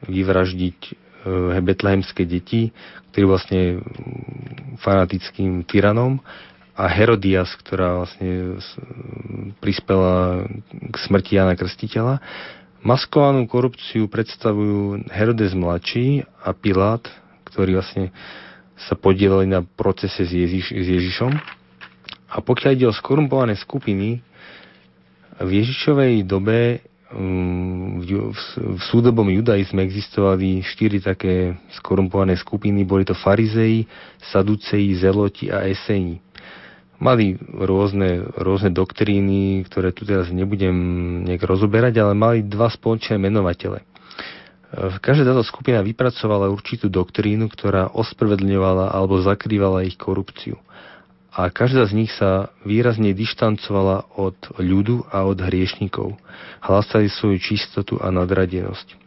vyvraždiť e, betlehemské deti, ktorý vlastne fanatickým tyranom a Herodias, ktorá vlastne prispela k smrti Jana Krstiteľa. Maskovanú korupciu predstavujú Herodes mladší a Pilát, ktorí vlastne sa podielali na procese s, Ježiš, s Ježišom. A pokiaľ ide o skorumpované skupiny, v Ježišovej dobe um, v, súdobom judaizme existovali štyri také skorumpované skupiny. Boli to farizeji, saduceji, zeloti a eseni mali rôzne, rôzne doktríny, ktoré tu teraz nebudem nejak rozoberať, ale mali dva spoločné menovatele. Každá táto skupina vypracovala určitú doktrínu, ktorá ospravedlňovala alebo zakrývala ich korupciu. A každá z nich sa výrazne dištancovala od ľudu a od hriešnikov. Hlásali svoju čistotu a nadradenosť.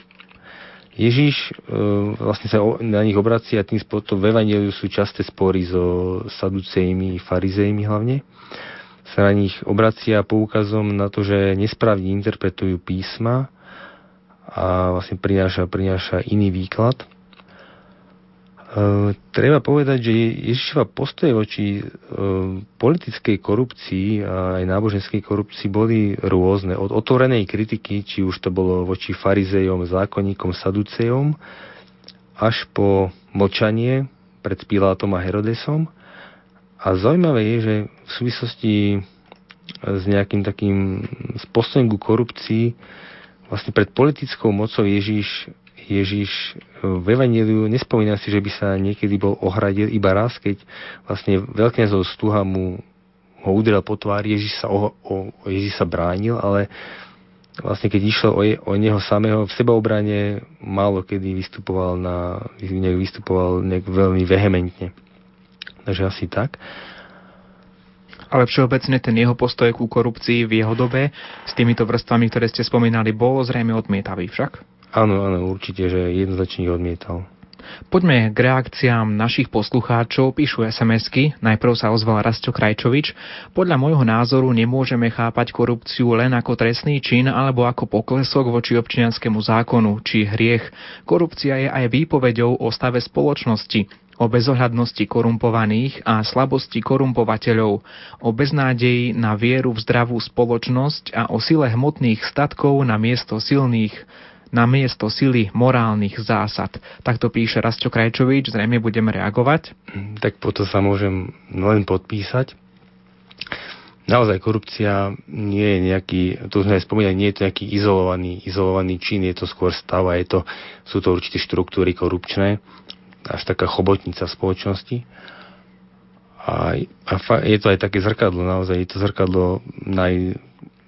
Ježíš e, vlastne sa na nich obracia tým spôsobom v Evangeliu sú časté spory so saducejmi, farizejmi hlavne. Sa na nich obracia poukazom na to, že nesprávne interpretujú písma a vlastne prináša, prináša iný výklad. E, treba povedať, že Ježišova postoje voči e, politickej korupcii a aj náboženskej korupcii boli rôzne. Od otvorenej kritiky, či už to bolo voči farizejom, zákonníkom, saducejom, až po močanie pred Pilátom a Herodesom. A zaujímavé je, že v súvislosti s nejakým takým postojom ku korupcii vlastne pred politickou mocou Ježíš Ježiš v Evangeliu nespomína si, že by sa niekedy bol ohradil iba raz, keď vlastne veľkňazov Stuha mu ho udrel po tvári, Ježiš sa, o, o, Ježiš sa bránil, ale vlastne keď išlo o, je, o neho samého v sebaobrane málo kedy vystupoval na, nejak vystupoval nejak veľmi vehementne. Takže asi tak. Ale všeobecne ten jeho postoj ku korupcii v jeho dobe s týmito vrstvami, ktoré ste spomínali, bol zrejme odmietavý však? Áno, áno, určite, že jednoznačne odmietal. Poďme k reakciám našich poslucháčov. Píšu SMS-ky. Najprv sa ozval Rasto Krajčovič. Podľa môjho názoru nemôžeme chápať korupciu len ako trestný čin alebo ako poklesok voči občianskému zákonu či hriech. Korupcia je aj výpovedou o stave spoločnosti, o bezohľadnosti korumpovaných a slabosti korumpovateľov, o beznádeji na vieru v zdravú spoločnosť a o sile hmotných statkov na miesto silných na miesto sily morálnych zásad. Takto píše Rastio Krajčovič, zrejme budeme reagovať. Tak po to sa môžem len podpísať. Naozaj korupcia nie je nejaký, to sme aj spomínali, nie je to nejaký izolovaný, izolovaný čin, je to skôr stav a je to, sú to určité štruktúry korupčné, až taká chobotnica spoločnosti. A, a fa, je to aj také zrkadlo, naozaj je to zrkadlo naj,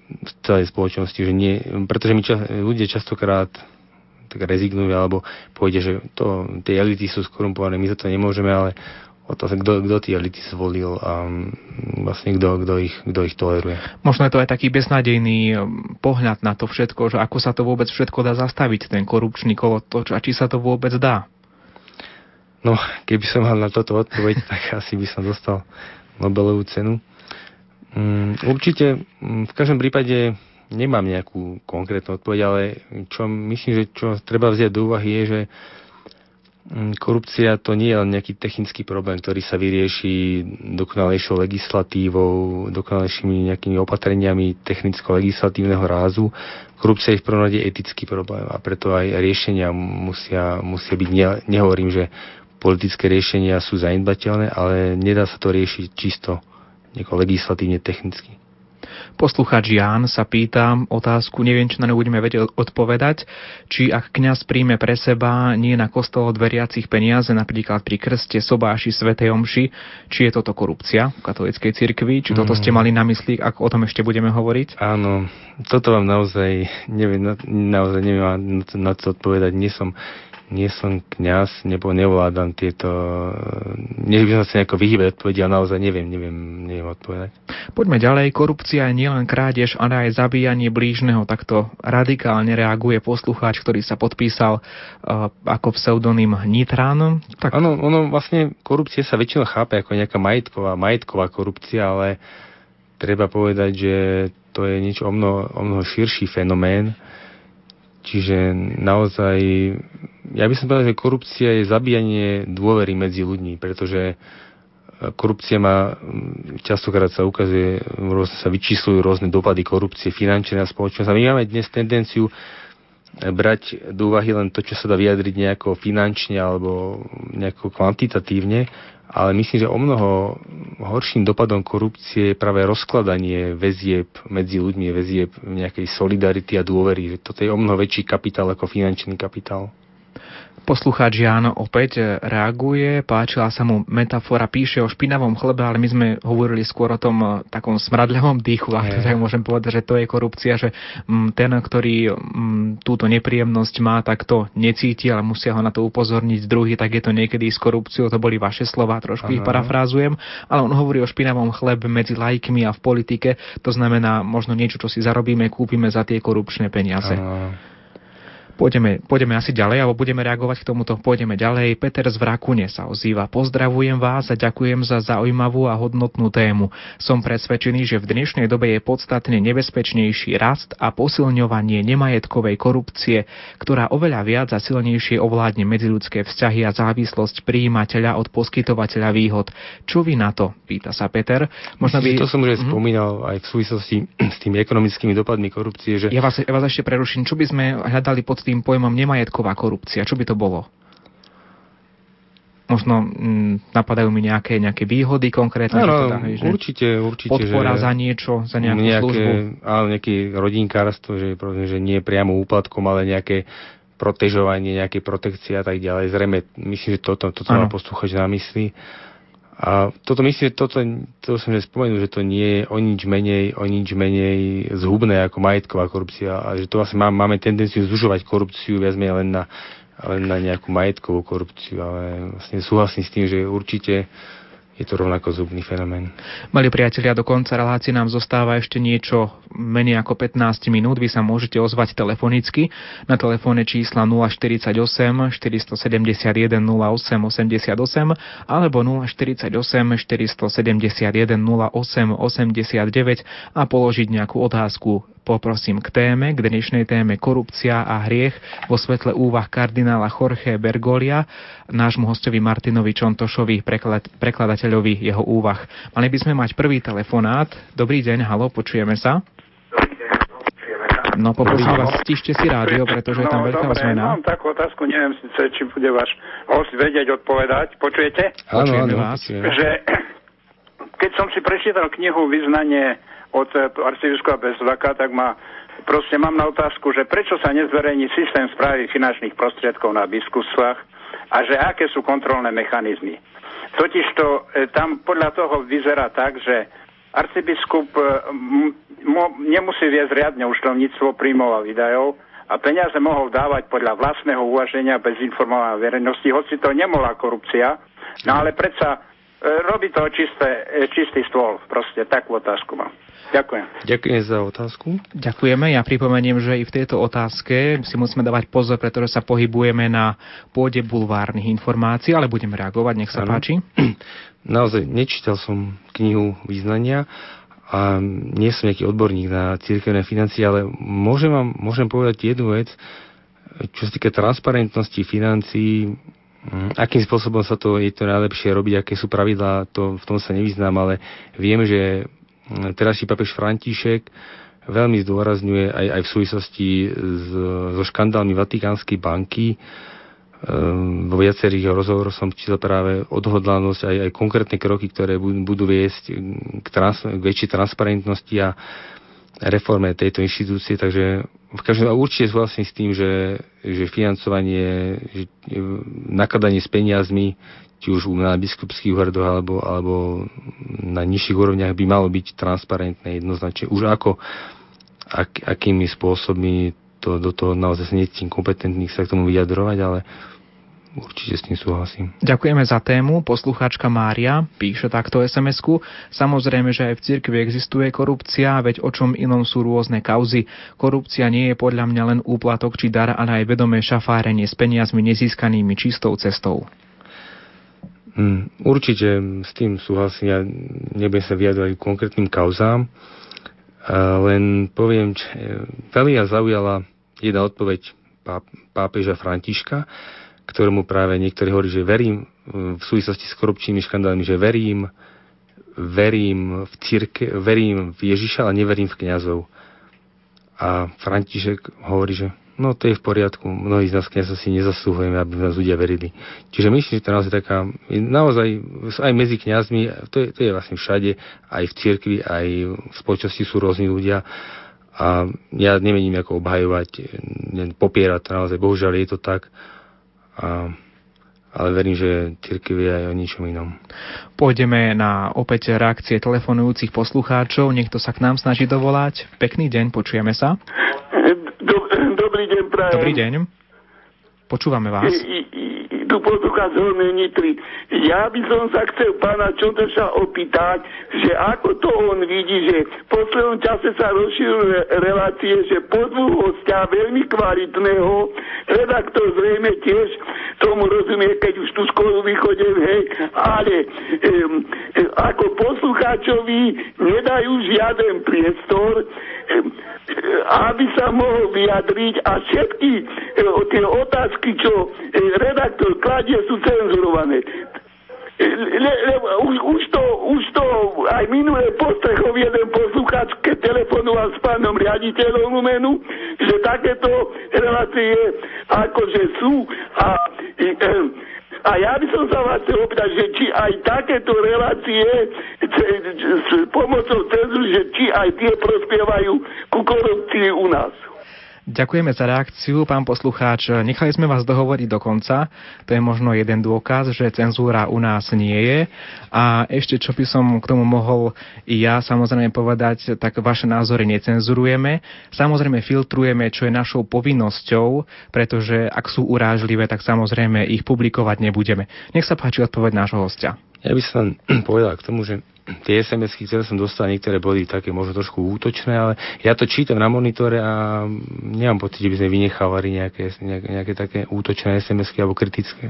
v celej spoločnosti, že nie, pretože my čas, ľudia častokrát tak rezignujú alebo pôjde, že to, tie elity sú skorumpované, my za to nemôžeme, ale otázka, kto, kto tie elity zvolil a mm, vlastne kto, kto, ich, kto ich toleruje. Možno je to aj taký beznadejný mm, pohľad na to všetko, že ako sa to vôbec všetko dá zastaviť, ten korupčný kolotoč a či sa to vôbec dá. No, keby som mal na toto odpoveď, *laughs* tak asi by som dostal Nobelovú cenu. Um, určite, um, v každom prípade nemám nejakú konkrétnu odpoveď, ale čo myslím, že čo treba vziať do úvahy je, že Mm, korupcia to nie je len nejaký technický problém, ktorý sa vyrieši dokonalejšou legislatívou, dokonalejšími nejakými opatreniami technicko-legislatívneho rázu. Korupcia je v prvom rade etický problém a preto aj riešenia musia, musia byť, ne, nehovorím, že politické riešenia sú zanedbateľné, ale nedá sa to riešiť čisto legislatívne technicky. Posluchač Ján sa pýta otázku, neviem, či na ňu budeme vedieť odpovedať, či ak kňaz príjme pre seba nie na kostol od veriacich peniaze, napríklad pri krste, sobáši, svetej omši, či je toto korupcia v katolíckej cirkvi, či toto ste mm. mali na mysli, ako o tom ešte budeme hovoriť? Áno, toto vám naozaj neviem, naozaj neviem na, na to odpovedať. Nie som nie som kňaz, nebo nevládam tieto... Nech by som sa nejako vyhýbať odpovedi, ale naozaj neviem, neviem, neviem odpovedať. Poďme ďalej. Korupcia je nielen krádež, ale aj zabíjanie blížneho. Takto radikálne reaguje poslucháč, ktorý sa podpísal uh, ako pseudonym Nitran. Tak... Áno, ono vlastne korupcia sa väčšinou chápe ako nejaká majetková, majetková korupcia, ale treba povedať, že to je niečo o mnoho, o mnoho širší fenomén. Čiže naozaj ja by som povedal, že korupcia je zabíjanie dôvery medzi ľuďmi, pretože e, korupcia má, častokrát sa ukazuje, sa vyčíslujú rôzne dopady korupcie finančné na spoločnosť. A my máme dnes tendenciu brať do úvahy len to, čo sa dá vyjadriť nejako finančne alebo nejako kvantitatívne, ale myslím, že o mnoho horším dopadom korupcie je práve rozkladanie väzieb medzi ľuďmi, väzieb nejakej solidarity a dôvery. Toto je o mnoho väčší kapitál ako finančný kapitál. Poslucháč Jan opäť reaguje, páčila sa mu metafora, píše o špinavom chlebe, ale my sme hovorili skôr o tom eh, takom smradľavom dýchu, a tak môžem povedať, že to je korupcia, že mm, ten, ktorý mm, túto nepríjemnosť má, tak to necíti, ale musia ho na to upozorniť druhý, tak je to niekedy s korupciou, to boli vaše slova, trošku Aha. ich parafrázujem, ale on hovorí o špinavom chlebe medzi lajkmi a v politike, to znamená možno niečo, čo si zarobíme, kúpime za tie korupčné peniaze. Aha. Pôjdeme, pôjdeme asi ďalej, alebo budeme reagovať k tomuto. Pôjdeme ďalej. Peter z Vrakune sa ozýva. Pozdravujem vás a ďakujem za zaujímavú a hodnotnú tému. Som presvedčený, že v dnešnej dobe je podstatne nebezpečnejší rast a posilňovanie nemajetkovej korupcie, ktorá oveľa viac a silnejšie ovládne medziludské vzťahy a závislosť príjimateľa od poskytovateľa výhod. Čo vy na to? Pýta sa Peter. Možno by... To som už mm-hmm. spomínal aj v súvislosti s tými ekonomickými dopadmi korupcie. Že... Ja, vás, ja vás ešte preruším. Čo by sme hľadali pod tým pojmom nemajetková korupcia? Čo by to bolo? Možno mm, napadajú mi nejaké, nejaké výhody konkrétne? Áno, teda, že určite, určite. Podpora že za niečo, za nejakú nejaké, službu? Áno, nejaký rodinkárstvo, že, že nie priamo úplatkom, ale nejaké protežovanie, nejaké protekcie a tak ďalej. Zrejme, myslím, že toto, toto má poslúchať na mysli. A toto myslím, toto, to som že spomenul, že to nie je o nič menej, o nič menej zhubné ako majetková korupcia a že to vlastne má, máme tendenciu zužovať korupciu viac menej len na, len na nejakú majetkovú korupciu, ale vlastne súhlasím s tým, že určite je to rovnako zubný fenomén. Mali priatelia, do konca relácie nám zostáva ešte niečo menej ako 15 minút. Vy sa môžete ozvať telefonicky na telefóne čísla 048 471 08 88 alebo 048 471 08 89 a položiť nejakú otázku poprosím k téme, k dnešnej téme korupcia a hriech vo svetle úvah kardinála Jorge Bergolia, nášmu hostovi Martinovi Čontošovi, preklad, prekladateľovi jeho úvah. Mali by sme mať prvý telefonát. Dobrý deň, halo, počujeme sa. No poprosím vás, stište si rádio, pretože je tam no, veľká dobre, zmena. Mám takú otázku, neviem síce, či bude váš host vedieť odpovedať. Počujete? Počujeme vás. Že *clears throat* keď som si prečítal knihu Vyznanie od eh, arcibiskupa Bezvaka, tak ma proste mám na otázku, že prečo sa nezverejní systém správy finančných prostriedkov na biskupstvách a že aké sú kontrolné mechanizmy. Totižto e, tam podľa toho vyzerá tak, že arcibiskup e, m, mo, nemusí viesť riadne účtovníctvo príjmov a výdajov a peniaze mohol dávať podľa vlastného uvaženia bez informovania verejnosti, hoci to nemohla korupcia, no ale predsa e, robí to čisté, e, čistý stôl, proste takú otázku mám. Ďakujem. Ďakujem za otázku. Ďakujeme. Ja pripomeniem, že i v tejto otázke si musíme dávať pozor, pretože sa pohybujeme na pôde bulvárnych informácií, ale budeme reagovať. Nech sa ano. páči. *clears throat* Naozaj, nečítal som knihu význania a nie som nejaký odborník na cirkevné financie, ale môžem vám môžem povedať jednu vec, čo sa týka transparentnosti financií, hm, akým spôsobom sa to je to najlepšie robiť, aké sú pravidlá, to v tom sa nevyznám, ale viem, že terajší papež František veľmi zdôrazňuje aj, aj v súvislosti s, so škandálmi Vatikánskej banky. Ehm, vo viacerých rozhovoroch som čítal práve odhodlanosť aj, aj konkrétne kroky, ktoré budú viesť k, trans, k väčšej transparentnosti a reforme tejto inštitúcie, takže v každom určite súhlasím s tým, že, že financovanie, že nakladanie s peniazmi či už na biskupských úradoch alebo, alebo na nižších úrovniach by malo byť transparentné jednoznačne. Už ako, ak, akými spôsobmi to do toho naozaj necítim kompetentných sa k tomu vyjadrovať, ale určite s tým súhlasím. Ďakujeme za tému. Poslucháčka Mária píše takto SMS-ku. Samozrejme, že aj v cirkvi existuje korupcia, veď o čom inom sú rôzne kauzy. Korupcia nie je podľa mňa len úplatok či dar, ale aj vedomé šafárenie s peniazmi nezískanými čistou cestou. Hmm, určite s tým súhlasím, ja nebudem sa vyjadrovať konkrétnym kauzám, len poviem, že veľmi ja zaujala jedna odpoveď pápeža Františka, ktorému práve niektorí hovorí, že verím v súvislosti s korupčnými škandálmi, že verím, verím v círke, verím v Ježiša, ale neverím v kňazov. A František hovorí, že no to je v poriadku. Mnohí z nás kniazov si nezaslúhujeme, aby nás ľudia verili. Čiže myslím, že to naozaj taká, naozaj aj medzi kňazmi, to je, to je vlastne všade, aj v cirkvi, aj v spoločnosti sú rôzni ľudia a ja nemením ako obhajovať, popierať to naozaj, bohužiaľ je to tak. A ale verím, že církev je aj o ničom inom. Pôjdeme na opäť reakcie telefonujúcich poslucháčov. Niekto sa k nám snaží dovolať. Pekný deň, počujeme sa. Dobrý deň, prajem. Dobrý deň. Počúvame vás. Tu poslucháč z Hornej Nitry. Ja by som sa chcel pána Čontoša opýtať, že ako to on vidí, že v poslednom čase sa rozšírujú relácie, že podvu hostia veľmi kvalitného, redaktor zrejme tiež tomu rozumie, keď už tú školu vychodím, hej, ale um, ako poslucháčovi nedajú žiaden priestor, aby sa mohol vyjadriť a všetky e, tie otázky, čo e, redaktor kladie, sú cenzurované. Le, le, už, už, to, už to aj minulé postrechov jeden posluchač, keď telefonoval s pánom riaditeľom Lumenu, že takéto relácie akože sú a e, a ja by som sa vás chcel opýtať, že či aj takéto relácie s pomocou cenzúry, že či aj tie prospievajú ku korupcii u nás. Ďakujeme za reakciu, pán poslucháč. Nechali sme vás dohovoriť do konca. To je možno jeden dôkaz, že cenzúra u nás nie je. A ešte, čo by som k tomu mohol i ja samozrejme povedať, tak vaše názory necenzurujeme. Samozrejme filtrujeme, čo je našou povinnosťou, pretože ak sú urážlivé, tak samozrejme ich publikovať nebudeme. Nech sa páči odpoveď nášho hostia. Ja by som povedal k tomu, že tie SMS-ky, ktoré som dostal, niektoré boli také možno trošku útočné, ale ja to čítam na monitore a nemám pocit, že by sme vynechávali nejaké, nejaké, nejaké také útočné SMS-ky alebo kritické.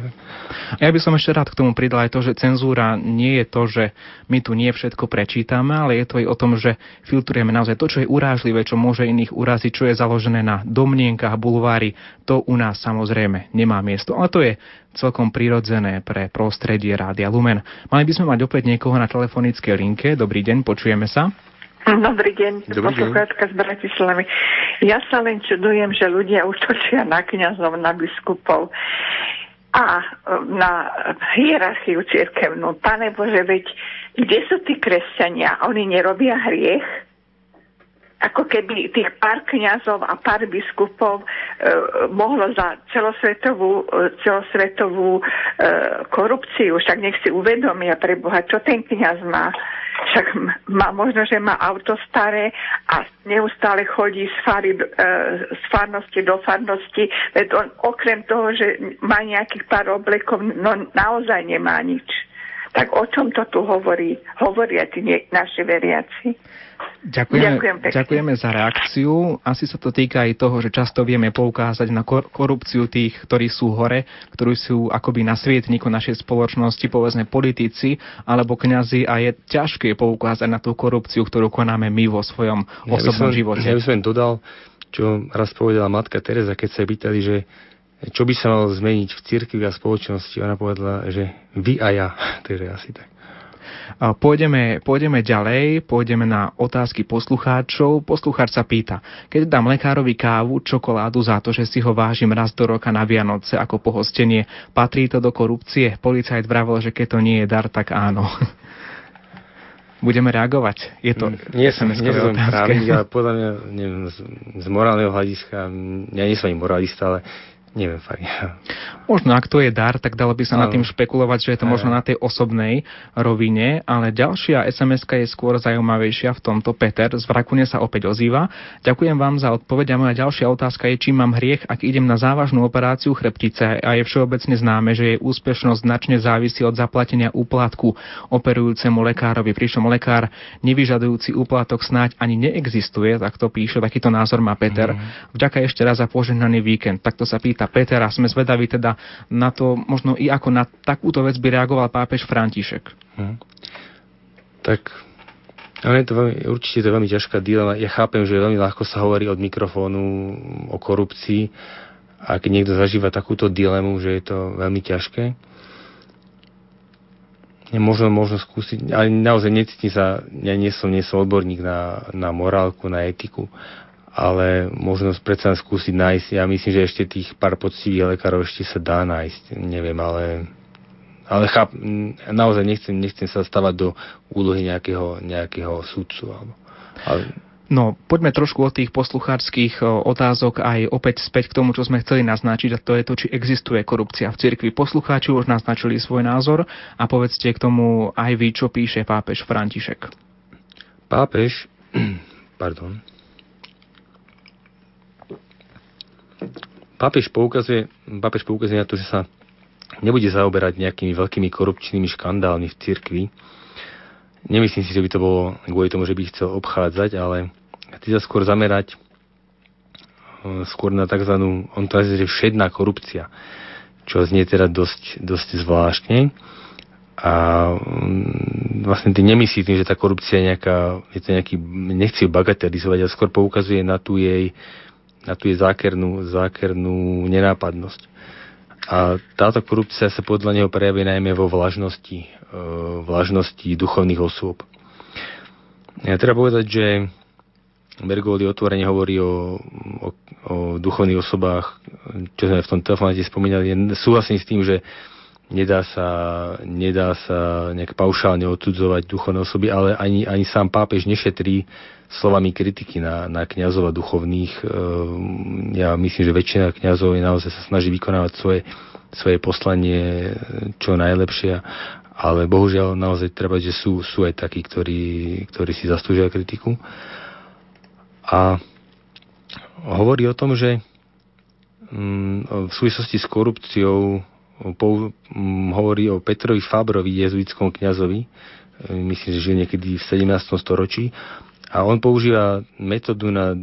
Ja by som ešte rád k tomu pridal aj to, že cenzúra nie je to, že my tu nie všetko prečítame, ale je to aj o tom, že filtrujeme naozaj to, čo je urážlivé, čo môže iných uraziť, čo je založené na domnienkach, bulvári, to u nás samozrejme nemá miesto. Ale to je celkom prirodzené pre prostredie Rádia Lumen. Mali by sme mať opäť niekoho na telefonickej linke. Dobrý deň, počujeme sa. Dobrý deň, poslucháčka z Bratislavy. Ja sa len čudujem, že ľudia útočia na kniazov, na biskupov a na hierarchiu cirkevnú. Pane Bože, veď kde sú tí kresťania? Oni nerobia hriech? Ako keby tých pár kňazov a pár biskupov e, mohlo za celosvetovú, e, celosvetovú e, korupciu, však nech si uvedomia pre Boha, čo ten kňaz má. Však má možno, že má auto staré a neustále chodí z, fary, e, z farnosti do farnosti, veď on okrem toho, že má nejakých pár oblekov, no naozaj nemá nič. Tak o čom to tu hovorí? Hovoria tí naši veriaci. Ďakujeme, Ďakujem ďakujeme za reakciu. Asi sa to týka aj toho, že často vieme poukázať na kor- korupciu tých, ktorí sú hore, ktorí sú akoby na svietniku našej spoločnosti, povedzme politici alebo kňazi a je ťažké poukázať na tú korupciu, ktorú konáme my vo svojom ja osobnom som, živote. Ja by som dodal, čo raz povedala matka Teresa, keď sa pýtali, že čo by sa malo zmeniť v cirkvi a spoločnosti. Ona povedala, že vy a ja. *laughs* Takže asi tak. Pôjdeme, pôjdeme ďalej, pôjdeme na otázky poslucháčov. Poslucháč sa pýta, keď dám lekárovi kávu, čokoládu za to, že si ho vážim raz do roka na Vianoce ako pohostenie, patrí to do korupcie? Policajt vravel, že keď to nie je dar, tak áno. *laughs* Budeme reagovať? Je to nie som, nie som právnik, ale *laughs* podľa mňa neviem, z, z morálneho hľadiska, ja nie som ani moralista, ale Neviem fakt. Možno ak to je dar, tak dalo by sa no. nad tým špekulovať, že je to no. možno na tej osobnej rovine, ale ďalšia sms je skôr zaujímavejšia v tomto. Peter z Vrakune sa opäť ozýva. Ďakujem vám za odpoveď a moja ďalšia otázka je, či mám hriech, ak idem na závažnú operáciu chrbtice a je všeobecne známe, že jej úspešnosť značne závisí od zaplatenia úplatku operujúcemu lekárovi, pričom lekár nevyžadujúci úplatok snáď ani neexistuje, tak to píše, takýto názor má Peter. Mm. Vďaka ešte raz za požehnaný víkend. Takto sa pýta Peter a sme zvedaví teda na to, možno i ako na takúto vec by reagoval pápež František. Hmm. Tak ale je to veľmi, určite to je veľmi ťažká dilema. Ja chápem, že veľmi ľahko sa hovorí od mikrofónu o korupcii a keď niekto zažíva takúto dilemu, že je to veľmi ťažké, možno, možno skúsiť, ale naozaj necítim sa, ja nie som, nie som odborník na, na morálku, na etiku, ale možno predsa skúsiť nájsť. Ja myslím, že ešte tých pár poctivých lekárov ešte sa dá nájsť. Neviem, ale, ale cháp, naozaj nechcem, nechcem sa stavať do úlohy nejakého, nejakého sudcu. Alebo, ale, No, poďme trošku od tých posluchárských otázok aj opäť späť k tomu, čo sme chceli naznačiť, a to je to, či existuje korupcia v cirkvi. Poslucháči už naznačili svoj názor a povedzte k tomu aj vy, čo píše pápež František. Pápež, *clears throat* pardon, Pápež poukazuje, pápež poukazuje na to, že sa nebude zaoberať nejakými veľkými korupčnými škandálmi v cirkvi. Nemyslím si, že by to bolo kvôli tomu, že by chcel obchádzať, ale chce sa skôr zamerať e, skôr na tzv. on to že všedná korupcia, čo znie teda dosť, dosť zvláštne. A mm, vlastne tým nemyslí že tá korupcia je nejaká, je to nejaký, nechci ju bagatelizovať, ale skôr poukazuje na tú jej na tú je zákernú, zákernú nenápadnosť. A táto korupcia sa podľa neho prejaví najmä vo vlažnosti, e, vlažnosti duchovných osôb. Ja treba povedať, že Bergoli otvorene hovorí o, o, o duchovných osobách, čo sme v tom telefonáte spomínali. Súhlasím s tým, že nedá sa, nedá sa nejak paušálne odsudzovať duchovné osoby, ale ani, ani sám pápež nešetrí slovami kritiky na, na kniazov a duchovných. Ehm, ja myslím, že väčšina kniazov je naozaj sa snaží vykonávať svoje, svoje poslanie čo najlepšie, ale bohužiaľ naozaj treba, že sú, sú aj takí, ktorí, ktorí si zaslúžia kritiku. A hovorí o tom, že mm, v súvislosti s korupciou mm, hovorí o Petrovi Fabrovi, jezuitskom kňazovi, myslím, že žil niekedy v 17. storočí, a on používa metódu na,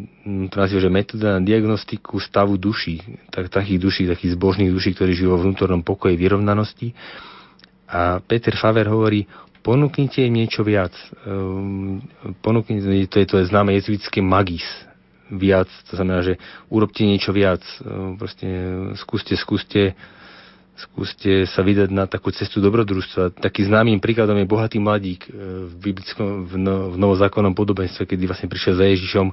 to nazýva, že metóda na diagnostiku stavu duší, tak, takých duší, takých zbožných duší, ktorí žijú vo vnútornom pokoji vyrovnanosti. A Peter Faver hovorí, ponúknite im niečo viac. Um, ponúknite, to je to je známe jezuitské magis, viac, to znamená, že urobte niečo viac. Um, proste skúste, skúste skúste sa vydať na takú cestu dobrodružstva. Taký známym príkladom je bohatý mladík e, v, biblickom, v, no, v novozákonnom podobenstve, kedy vlastne prišiel za Ježišom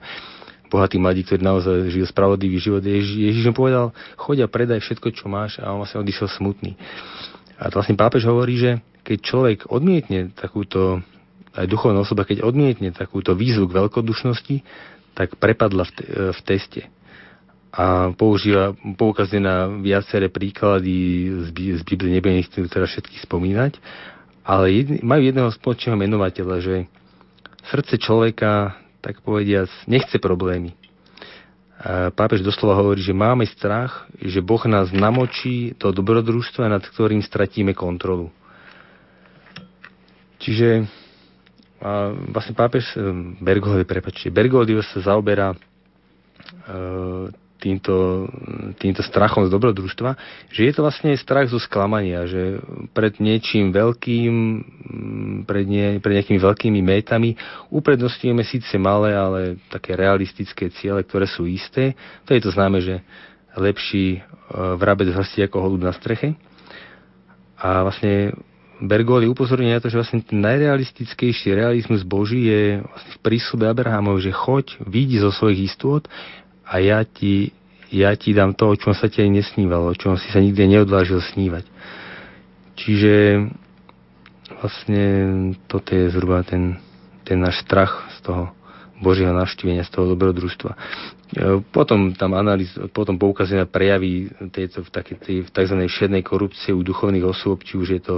bohatý mladík, ktorý naozaj žil spravodlivý život. Ježiš, Ježiš mu povedal, choď a predaj všetko, čo máš a on vlastne odišiel smutný. A to vlastne pápež hovorí, že keď človek odmietne takúto, aj duchovná osoba, keď odmietne takúto výzvu k veľkodušnosti, tak prepadla v, te, v teste a používa, poukazuje na viaceré príklady z, z Biblie, nebudem ich teda všetky spomínať, ale jedni, majú jedného spoločného menovateľa, že srdce človeka, tak povediac, nechce problémy. Pápež doslova hovorí, že máme strach, že Boh nás namočí do dobrodružstva, nad ktorým stratíme kontrolu. Čiže a vlastne pápež Bergoglio, prepačte, Bergoglio sa zaoberá e, týmto, týmto strachom z dobrodružstva, že je to vlastne strach zo sklamania, že pred niečím veľkým, pred, nie, pred nejakými veľkými métami uprednostňujeme síce malé, ale také realistické ciele, ktoré sú isté. To je to známe, že lepší e, vrabec hrsti ako holub na streche. A vlastne Bergoli upozorňuje na to, že vlastne ten najrealistickejší realizmus Boží je vlastne v prísube Abrahamov, že choď, vidí zo svojich istôt a ja ti, ja ti dám to, o čom sa ti aj nesnívalo, o čom si sa nikdy neodvážil snívať. Čiže vlastne toto je zhruba ten, ten náš strach z toho Božieho navštívenia, z toho dobrodružstva. E, potom tam analýz, potom poukazuje na prejavy tejto, v, takej, tej, v tzv. všednej korupcie u duchovných osôb, či už je to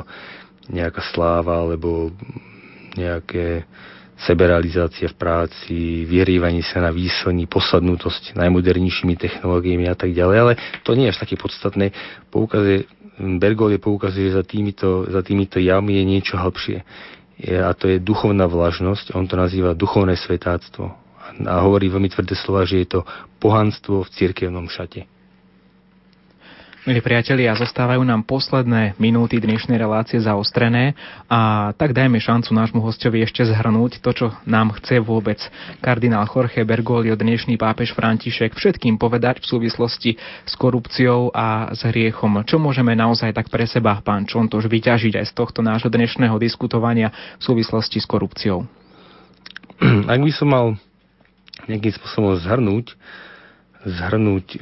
nejaká sláva, alebo nejaké seberalizácia v práci, vyrývanie sa na výslní, posadnutosť najmodernejšími technológiami a tak ďalej, ale to nie je až také podstatné. Poukazuje, Bergol je poukazuje, že za týmito, za týmito javmi je niečo hlbšie. A to je duchovná vlažnosť, on to nazýva duchovné svetáctvo. A hovorí veľmi tvrdé slova, že je to pohanstvo v cirkevnom šate. Milí priatelia, zostávajú nám posledné minúty dnešnej relácie zaostrené a tak dajme šancu nášmu hostovi ešte zhrnúť to, čo nám chce vôbec kardinál Jorge Bergoglio, dnešný pápež František, všetkým povedať v súvislosti s korupciou a s hriechom. Čo môžeme naozaj tak pre seba, pán Čontoš, vyťažiť aj z tohto nášho dnešného diskutovania v súvislosti s korupciou? Ak by som mal nejakým spôsobom zhrnúť, zhrnúť e,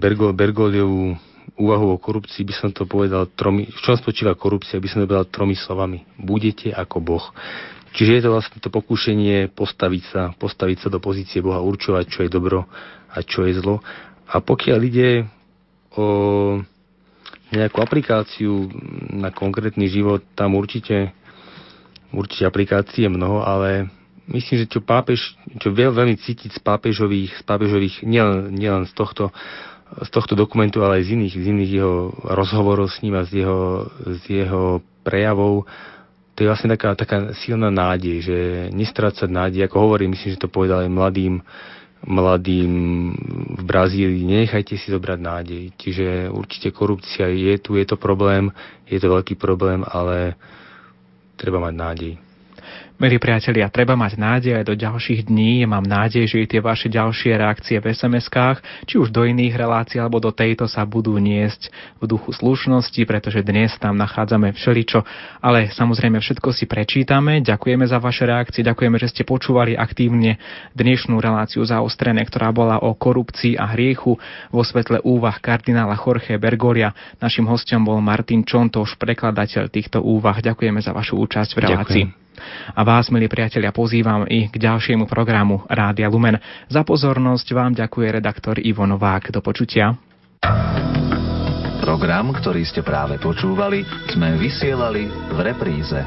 Bergo, Bergoliovú úvahu o korupcii, by som to povedal tromi, v čom spočíva korupcia, by som to povedal tromi slovami. Budete ako Boh. Čiže je to vlastne to pokúšenie postaviť sa, postaviť sa do pozície Boha, určovať, čo je dobro a čo je zlo. A pokiaľ ide o nejakú aplikáciu na konkrétny život, tam určite, určite aplikácie je mnoho, ale myslím, že čo pápež, čo veľ, veľmi cítiť z pápežových, z pápežových nielen, nielen z tohto z tohto dokumentu, ale aj z iných, z iných jeho rozhovorov s ním a z jeho, z jeho prejavov, to je vlastne taká, taká silná nádej, že nestrácať nádej, ako hovorím, myslím, že to povedal aj mladým, mladým v Brazílii, nenechajte si zobrať nádej. Čiže určite korupcia je tu, je to problém, je to veľký problém, ale treba mať nádej. Milí priatelia, treba mať nádej aj do ďalších dní. Mám nádej, že tie vaše ďalšie reakcie v SMS-kách, či už do iných relácií alebo do tejto sa budú niesť v duchu slušnosti, pretože dnes tam nachádzame všeličo. Ale samozrejme všetko si prečítame. Ďakujeme za vaše reakcie, ďakujeme, že ste počúvali aktívne dnešnú reláciu zaostrené, ktorá bola o korupcii a hriechu vo svetle úvah kardinála Jorge Bergolia. Našim hostom bol Martin Čontoš, prekladateľ týchto úvah. Ďakujeme za vašu účasť v relácii. Ďakujem. A vás, milí priatelia, pozývam i k ďalšiemu programu Rádia Lumen. Za pozornosť vám ďakuje redaktor Ivo Novák. Do počutia. Program, ktorý ste práve počúvali, sme vysielali v repríze.